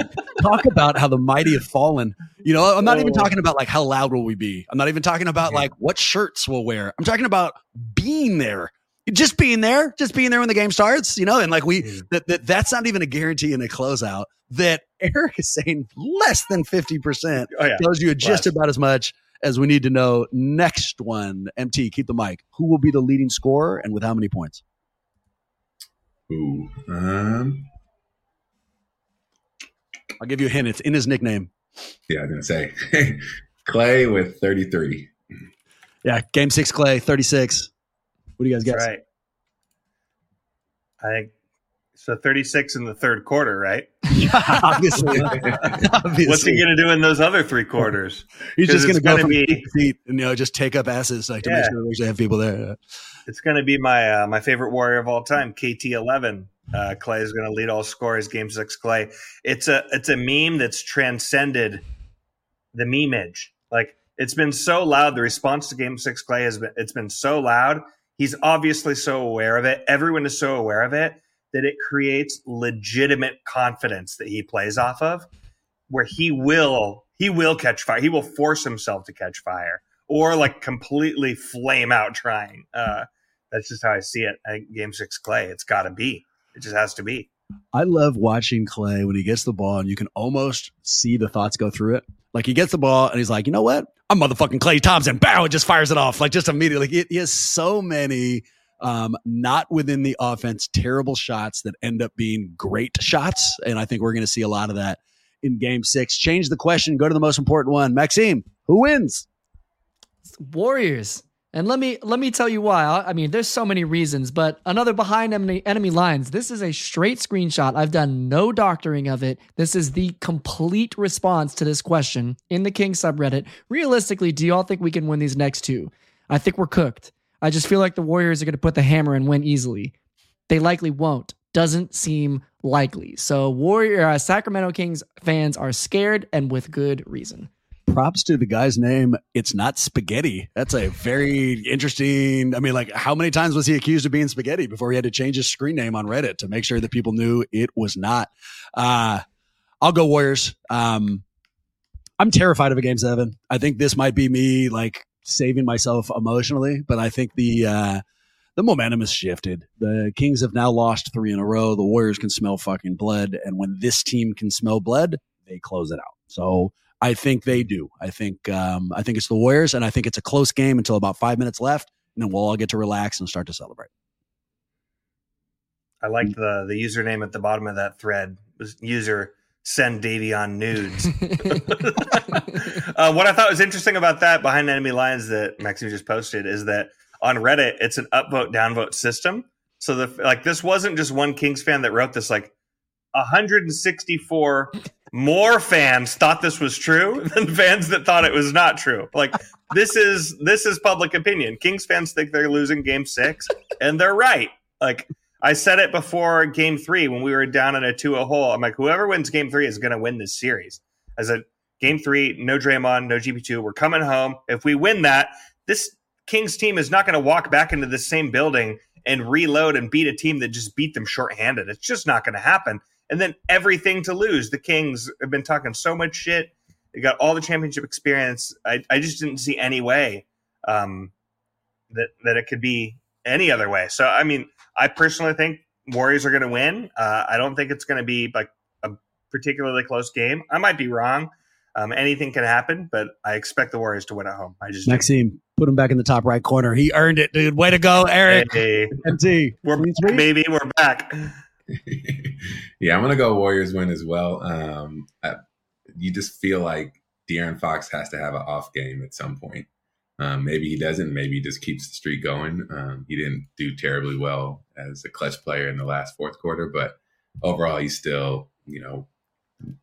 Talk about how the mighty have fallen. You know, I'm not oh. even talking about like how loud will we be. I'm not even talking about yeah. like what shirts we'll wear. I'm talking about being there. Just being there, just being there when the game starts, you know, and like we mm. that, that that's not even a guarantee in a closeout. That Eric is saying less than 50% oh, yeah. tells you just less. about as much as we need to know. Next one, MT, keep the mic. Who will be the leading scorer and with how many points? Ooh. Um, I'll give you a hint. It's in his nickname. Yeah, I'm going to say Klay with 33. Yeah, game six, Klay 36. What do you guys guess? right. I think so 36 in the third quarter, right? Yeah, obviously. obviously. What's he going to do in those other three quarters? He's just going to go from be, feet and you know just take up asses like to yeah. make sure there's have people there. It's going to be my uh, my favorite warrior of all time, KT11. Uh, Klay is going to lead all scorers. Game six, Klay. It's a it's a meme that's transcended the meme edge. Like it's been so loud. The response to Game six, Klay has been it's been so loud. He's obviously so aware of it. Everyone is so aware of it that it creates legitimate confidence that he plays off of, where he will he will catch fire. He will force himself to catch fire or like completely flame out trying. Uh, That's just how I see it. I, game six Klay, it's got to be. It just has to be. I love watching Klay when he gets the ball and you can almost see the thoughts go through it. Like he gets the ball and he's like, you know what? I'm motherfucking Klay Thompson. Bow, it just fires it off like just immediately. He, he has so many um, not within the offense, terrible shots that end up being great shots. And I think we're going to see a lot of that in game six. Change the question, go to the most important one. Maxime, who wins? Warriors. And let me let me tell you why. I mean, there's so many reasons, but another behind enemy, enemy lines. This is a straight screenshot. I've done no doctoring of it. This is the complete response to this question in the King subreddit. Realistically, do y'all think we can win these next two? I think we're cooked. I just feel like the Warriors are going to put the hammer and win easily. They likely won't. Doesn't seem likely. So Warrior uh, Sacramento Kings fans are scared and with good reason props to the guy's name. It's not spaghetti. That's a very interesting. I mean, like, how many times was he accused of being spaghetti before he had to change his screen name on Reddit to make sure that people knew it was not? Uh, I'll go Warriors. Um, I'm terrified of a game seven. I think this might be me like saving myself emotionally, but I think the uh, the momentum has shifted. The Kings have now lost three in a row. The Warriors can smell fucking blood, and when this team can smell blood, they close it out. So I think they do. I think um, I think it's the Warriors, and I think it's a close game until about five minutes left, and then we'll all get to relax and start to celebrate. I liked the the username at the bottom of that thread was user send Davion nudes. uh, what I thought was interesting about that behind enemy lines that Maxime just posted is that on Reddit it's an upvote downvote system. So the like this wasn't just one Kings fan that wrote this like 164 more fans thought this was true than fans that thought it was not true. Like this is this is public opinion. Kings fans think they're losing game 6 and they're right. Like I said it before game 3 when we were down in a 2-0 hole. I'm like whoever wins game 3 is going to win this series. As a game 3, no Draymond, no GP2, we're coming home. If we win that, this Kings team is not going to walk back into the same building and reload and beat a team that just beat them shorthanded. It's just not going to happen and then everything to lose. The Kings have been talking so much shit. They got all the championship experience. I, I just didn't see any way um, that that it could be any other way. So I mean, I personally think Warriors are going to win. Uh, I don't think it's going to be like a particularly close game. I might be wrong. Um, anything can happen, but I expect the Warriors to win at home. I just Maxime, do. put him back in the top right corner. He earned it, dude. Way to go, Eric. Hey, MT. We're back, baby. We're back. yeah, I'm gonna go Warriors win as well. Um, I, you just feel like De'Aaron Fox has to have an off game at some point. Um, maybe he doesn't. Maybe he just keeps the streak going. Um, he didn't do terribly well as a clutch player in the last fourth quarter, but overall, he's still, you know,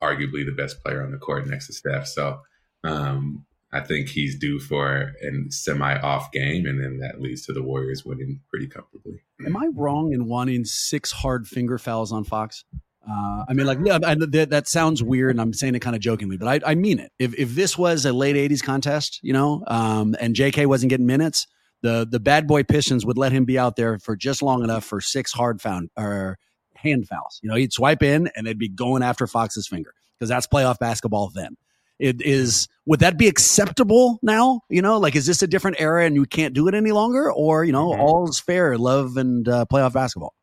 arguably the best player on the court next to Steph. So um, I think he's due for a semi off game, and then that leads to the Warriors winning pretty comfortably. Am I wrong in wanting six hard finger fouls on Fox? Uh, I mean, like I, that, that sounds weird, and I'm saying it kind of jokingly, but I, I mean it. If if this was a late '80s contest, you know, um, and J.K. wasn't getting minutes, the the bad boy Pistons would let him be out there for just long enough for six hard found or hand fouls. You know, he'd swipe in, and they'd be going after Fox's finger because that's playoff basketball then. It is would that be acceptable now? You know, like is this a different era and you can't do it any longer, or you know, mm-hmm. all's fair, love and uh, playoff basketball?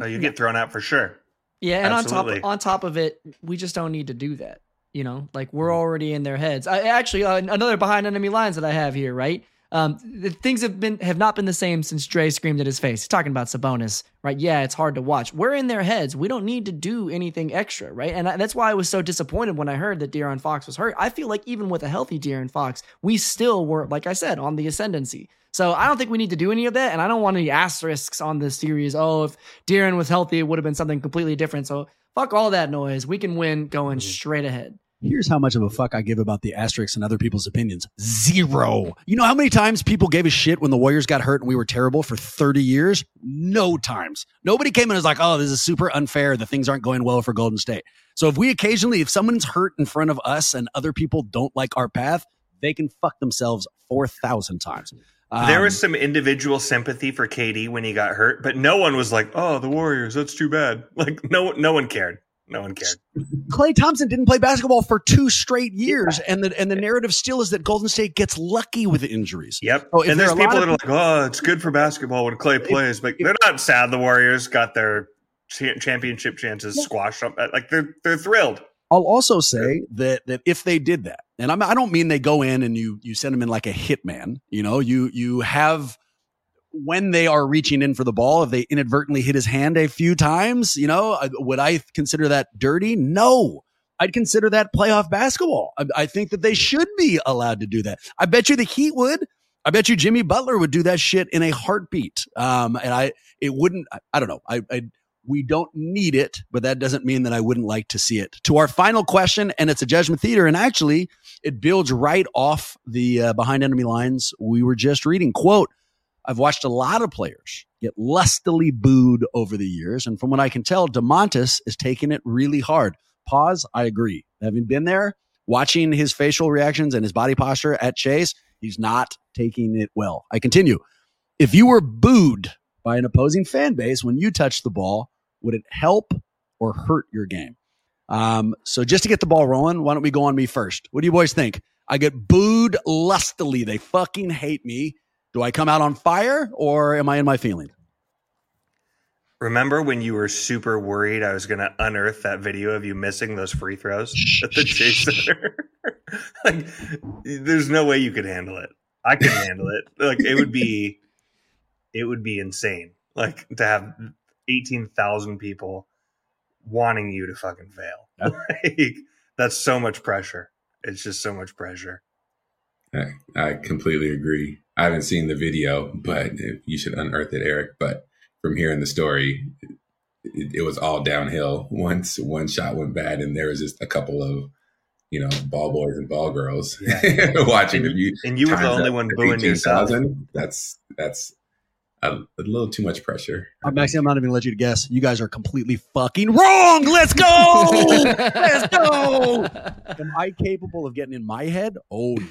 Oh, you get thrown out for sure. Yeah, and Absolutely. on top on top of it, we just don't need to do that. You know, like we're mm-hmm. already in their heads. I actually uh, another behind enemy lines that I have here, right? Um, things have been have not been the same since Dre screamed at his face. He's talking about Sabonis, right? Yeah, it's hard to watch. We're in their heads. We don't need to do anything extra, right? And I, that's why I was so disappointed when I heard that De'Aaron Fox was hurt. I feel like even with a healthy De'Aaron Fox, we still were, like I said, on the ascendancy. So I don't think we need to do any of that, and I don't want any asterisks on this series. Oh, if De'Aaron was healthy, it would have been something completely different. So fuck all that noise. We can win going mm-hmm. straight ahead. Here's how much of a fuck I give about the asterisks and other people's opinions. Zero. You know how many times people gave a shit when the Warriors got hurt and we were terrible for 30 years? No times. Nobody came in and was like, oh, this is super unfair. The things aren't going well for Golden State. So if we occasionally, if someone's hurt in front of us and other people don't like our path, they can fuck themselves 4,000 times. Um, there was some individual sympathy for KD when he got hurt, but no one was like, "Oh, the Warriors, that's too bad." Like no, no one cared. No one cared. Klay Thompson didn't play basketball for two straight years, and the and the narrative still is that Golden State gets lucky with injuries. Yep. Oh, and there there's people that are like, "Oh, it's good for basketball when Klay plays," but they're not sad. The Warriors got their championship chances squashed up. Uh, like they're they're thrilled. I'll also say that that if they did that, and I'm, I don't mean they go in and you you send them in like a hitman. You know, you you have when they are reaching in for the ball, if they inadvertently hit his hand a few times, you know, would I consider that dirty? No. I'd consider that playoff basketball. I, I think that they should be allowed to do that. I bet you the Heat would. I bet you Jimmy Butler would do that shit in a heartbeat. Um, and I, it wouldn't. I, I don't know. I, I, we don't need it, but that doesn't mean that I wouldn't like to see it. To our final question, and it's a judgment theater, and actually, it builds right off the uh, behind enemy lines we were just reading. Quote. I've watched a lot of players get lustily booed over the years. And from what I can tell, Domantas is taking it really hard. Pause. I agree. Having been there, watching his facial reactions and his body posture at Chase, he's not taking it well. I continue. If you were booed by an opposing fan base when you touched the ball, would it help or hurt your game? Um, so just to get the ball rolling, why don't we go on me first? What do you boys think? I get booed lustily. They fucking hate me. Do I come out on fire or am I in my feelings? Remember when you were super worried I was going to unearth that video of you missing those free throws at the Chase Center? like, there's no way you could handle it. I could handle it. Like, it would be, it would be insane. Like to have eighteen thousand people wanting you to fucking fail. like, that's so much pressure. It's just so much pressure. I, I completely agree. I haven't seen the video, but you should unearth it, Eric. But from hearing the story, it, it was all downhill once one shot went bad, and there was just a couple of you know ball boys and ball girls Yeah. watching. And If you And you were the only that one to booing yourself. 18,000, That's that's a, a little too much pressure. I'm actually, I'm not even gonna let you guess. You guys are completely fucking wrong. Let's go. Let's go. Am I capable of getting in my head? Oh yeah.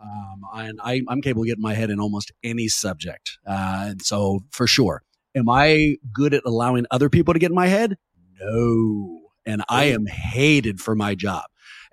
Um, and I, I'm capable of getting my head in almost any subject. Uh, and so for sure. Am I good at allowing other people to get in my head? No. And I am hated for my job.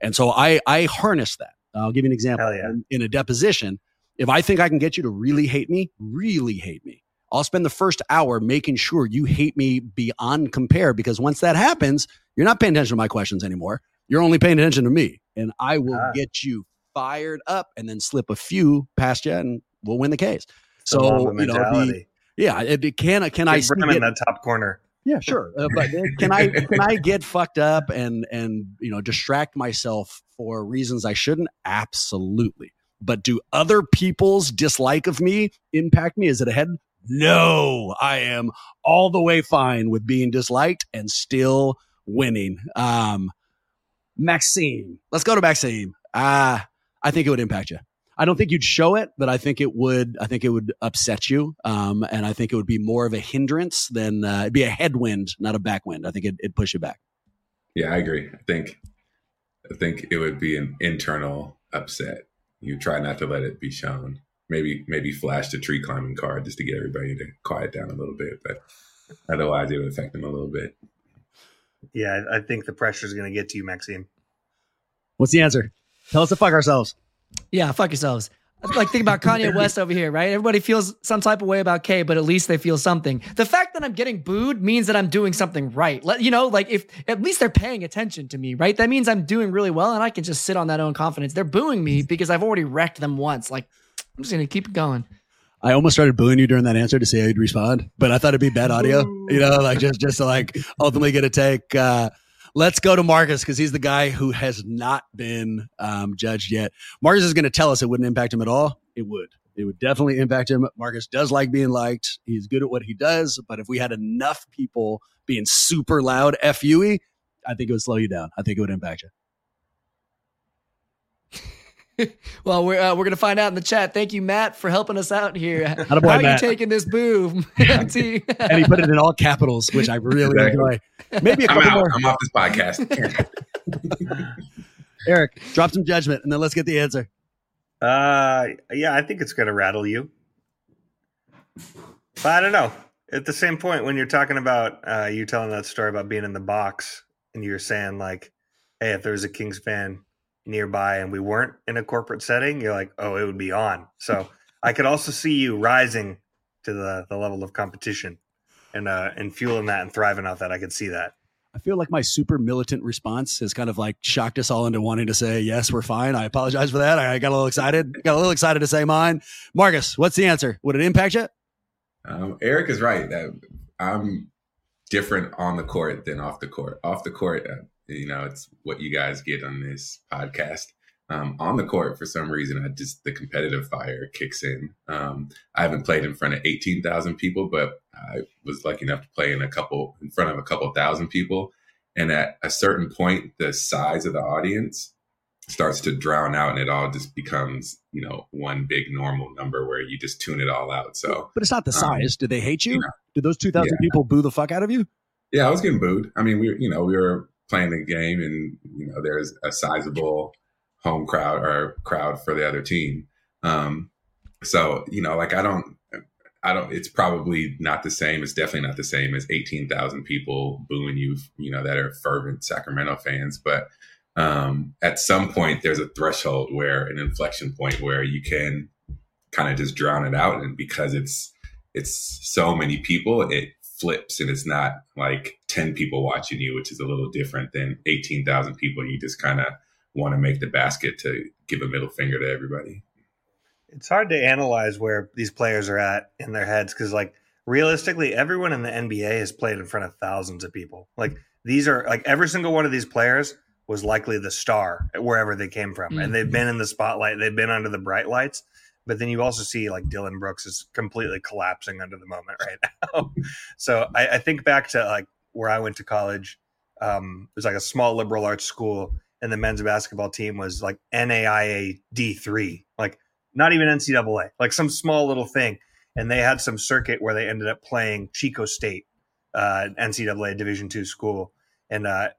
And so I, I harness that. I'll give you an example. Yeah. In, in a deposition, if I think I can get you to really hate me, really hate me, I'll spend the first hour making sure you hate me beyond compare because once that happens, you're not paying attention to my questions anymore. You're only paying attention to me. And I will Ah. get you fired up and then slip a few past you and we'll win the case. So, you know, the, yeah, it, it can, can I in that top corner. yeah, sure. Uh, but can I can I get fucked up and and you know distract myself for reasons I shouldn't? Absolutely. But do other people's dislike of me impact me? Is it ahead? No, I am all the way fine with being disliked and still winning. Um, Maxime, let's go to Maxime. Ah, I think it would impact you. I don't think you'd show it, but I think it would. I think it would upset you, um, and I think it would be more of a hindrance than uh, it'd be a headwind, not a backwind. I think it, it'd push you back. Yeah, I agree. I think I think it would be an internal upset. You try not to let it be shown. Maybe maybe flash the tree climbing card just to get everybody to quiet down a little bit, but otherwise it would affect them a little bit. Yeah, I I think the pressure is going to get to you, Maxime. What's the answer? Tell us to fuck ourselves. Yeah, fuck yourselves. Like think about Kanye West over here, right? Everybody feels some type of way about K, but at least they feel something. The fact that I'm getting booed means that I'm doing something right. Let, you know, like if at least they're paying attention to me, right? That means I'm doing really well, and I can just sit on that own confidence. They're booing me because I've already wrecked them once. Like I'm just gonna keep going. I almost started booing you during that answer to see how you'd respond, but I thought it'd be bad audio, you know, like just just to like ultimately get a take. Uh, let's go to Marcus because he's the guy who has not been um, judged yet. Marcus is going to tell us it wouldn't impact him at all. It would. It would definitely impact him. Marcus does like being liked. He's good at what he does. But if we had enough people being super loud, FUE, I think it would slow you down. I think it would impact you. Well, we're uh, we're gonna find out in the chat. Thank you, Matt, for helping us out here. Attaboy, How are Matt. you taking this boo? MT? And he put it in all capitals, which I really Exactly. enjoy. Maybe a I'm couple out. more. I'm off this podcast. Eric, drop some judgment and then let's get the answer. Uh, yeah, I think it's going to rattle you. But I don't know. At the same point, when you're talking about uh, you telling that story about being in the box and you're saying like, "Hey, if there was a Kings fan nearby and we weren't in a corporate setting, you're like, oh, it would be on." So I could also see you rising to the the level of competition and uh and fueling that and thriving off that. I could see that. I feel like my super militant response has kind of like shocked us all into wanting to say, yes, we're fine. I apologize for that. I got a little excited. Got a little excited to say mine. Marcus, what's the answer? Would it impact you? Um, Eric is right. That I'm different on the court than off the court. Off the court, uh, you know, it's what you guys get on this podcast. Um, on the court, for some reason, I just the competitive fire kicks in. Um, I haven't played in front of eighteen thousand people, but I was lucky enough to play in a couple in front of a couple thousand people. And at a certain point, the size of the audience starts to drown out, and it all just becomes you know one big normal number where you just tune it all out. So, but it's not the um, size. Did they hate you? Did those two thousand yeah. people boo the fuck out of you? Yeah, I was getting booed. I mean, we you know we were playing the game, and you know there's a sizable home crowd or crowd for the other team. Um, so you know, like I don't, I don't. It's probably not the same. It's definitely not the same as eighteen thousand people booing you. You know that are fervent Sacramento fans, but um, at some point there's a threshold where an inflection point where you can kind of just drown it out, and because it's it's so many people, it flips and it's not like 10 people watching you which is a little different than 18,000 people you just kind of want to make the basket to give a middle finger to everybody. It's hard to analyze where these players are at in their heads because, like, realistically, everyone in the NBA has played in front of thousands of people. Like, these are like every single one of these players was likely the star wherever they came from, mm-hmm. and they've been in the spotlight, they've been under the bright lights. But then you also see like Dillon Brooks is completely collapsing under the moment right now. so I, I, think back to like where I went to college. Um, it was like a small liberal arts school and the men's basketball team was like NAIA D3, like not even NCAA, like some small little thing. And they had some circuit where they ended up playing Chico State, uh, NCAA Division two school, and uh,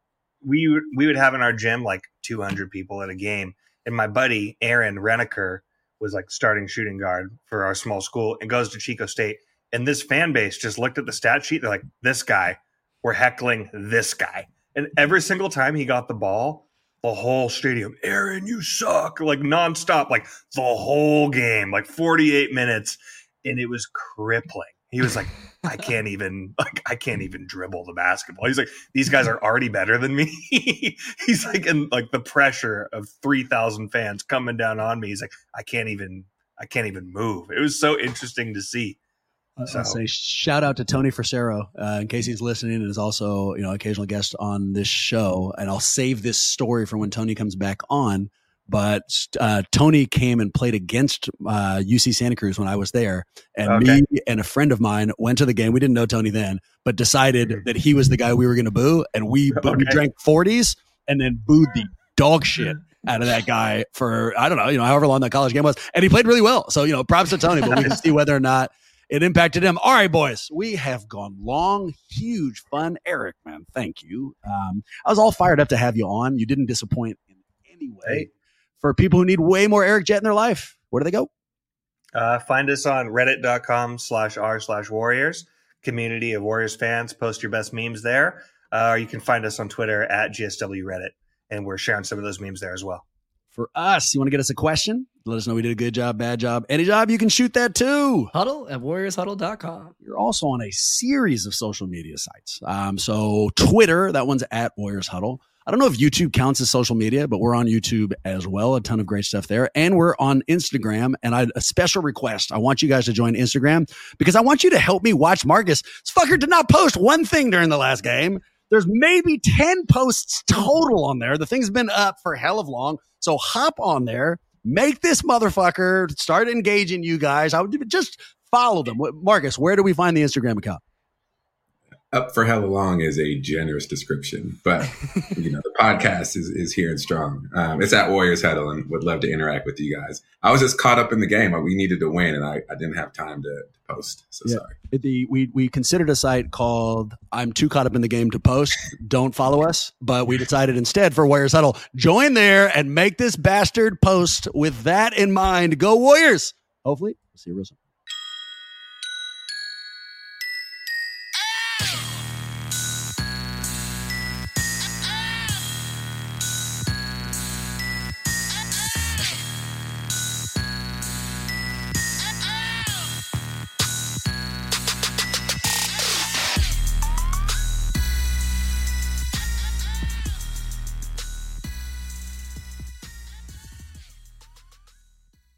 we we would have in our gym like 200 people at a game. And my buddy Aaron Reniker was like starting shooting guard for our small school and goes to Chico State. And this fan base just looked at the stat sheet. They're like, this guy, we're heckling this guy. And every single time he got the ball, the whole stadium, Aaron, you suck, like nonstop, like the whole game, like 48 minutes. And it was crippling. He was like, I can't even, like, I can't even dribble the basketball. He's like, these guys are already better than me. He's like, and like the pressure of 3,000 fans coming down on me. He's like, I can't even, I can't even move. It was so interesting to see. So. I'll say shout out to Tony Frasero uh, in case he's listening and is also you know occasional guest on this show. And I'll save this story for when Tony comes back on. But uh, Tony came and played against uh, UC Santa Cruz when I was there, and okay. me and a friend of mine went to the game. We didn't know Tony then, but decided mm-hmm. that he was the guy we were going to boo, and we, okay. we drank forties and then booed the dog shit out of that guy for I don't know, you know, however long that college game was, and he played really well. So you know, props to Tony, but we can see whether or not it impacted him. All right, boys, we have gone long, huge fun. Eric, man, thank you. Um, I was all fired up to have you on. You didn't disappoint in any way. For people who need way more Eric Jet in their life, where do they go? Uh, find us on reddit.com slash r slash warriors, community of Warriors fans. Post your best memes there. Uh, or you can find us on Twitter at GSW Reddit, and we're sharing some of those memes there as well for us. You want to get us a question? Let us know we did a good job, bad job, any job. You can shoot that too. Huddle at warriorshuddle.com. You're also on a series of social media sites. Um, so Twitter, that one's at Warriors Huddle. I don't know if YouTube counts as social media, but we're on YouTube as well. A ton of great stuff there. And we're on Instagram. And I, a special request. I want you guys to join Instagram because I want you to help me watch Marcus. This fucker did not post one thing during the last game. There's maybe 10 posts total on there. The thing's been up for hell of long. So hop on there, make this motherfucker start engaging you guys. I would just follow them. Marcus, where do we find the Instagram account? Up for hella long is a generous description, but you know the podcast is is here and strong. Um, it's at Warriors Huddle, and would love to interact with you guys. I was just caught up in the game. We needed to win, and I, I didn't have time to, to post. So yeah. sorry. The we we considered a site called "I'm too caught up in the game to post." Don't follow us, but we decided instead for Warriors Huddle, join there and make this bastard post with that in mind. Go Warriors! Hopefully, we'll see you real soon.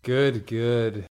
Good, good.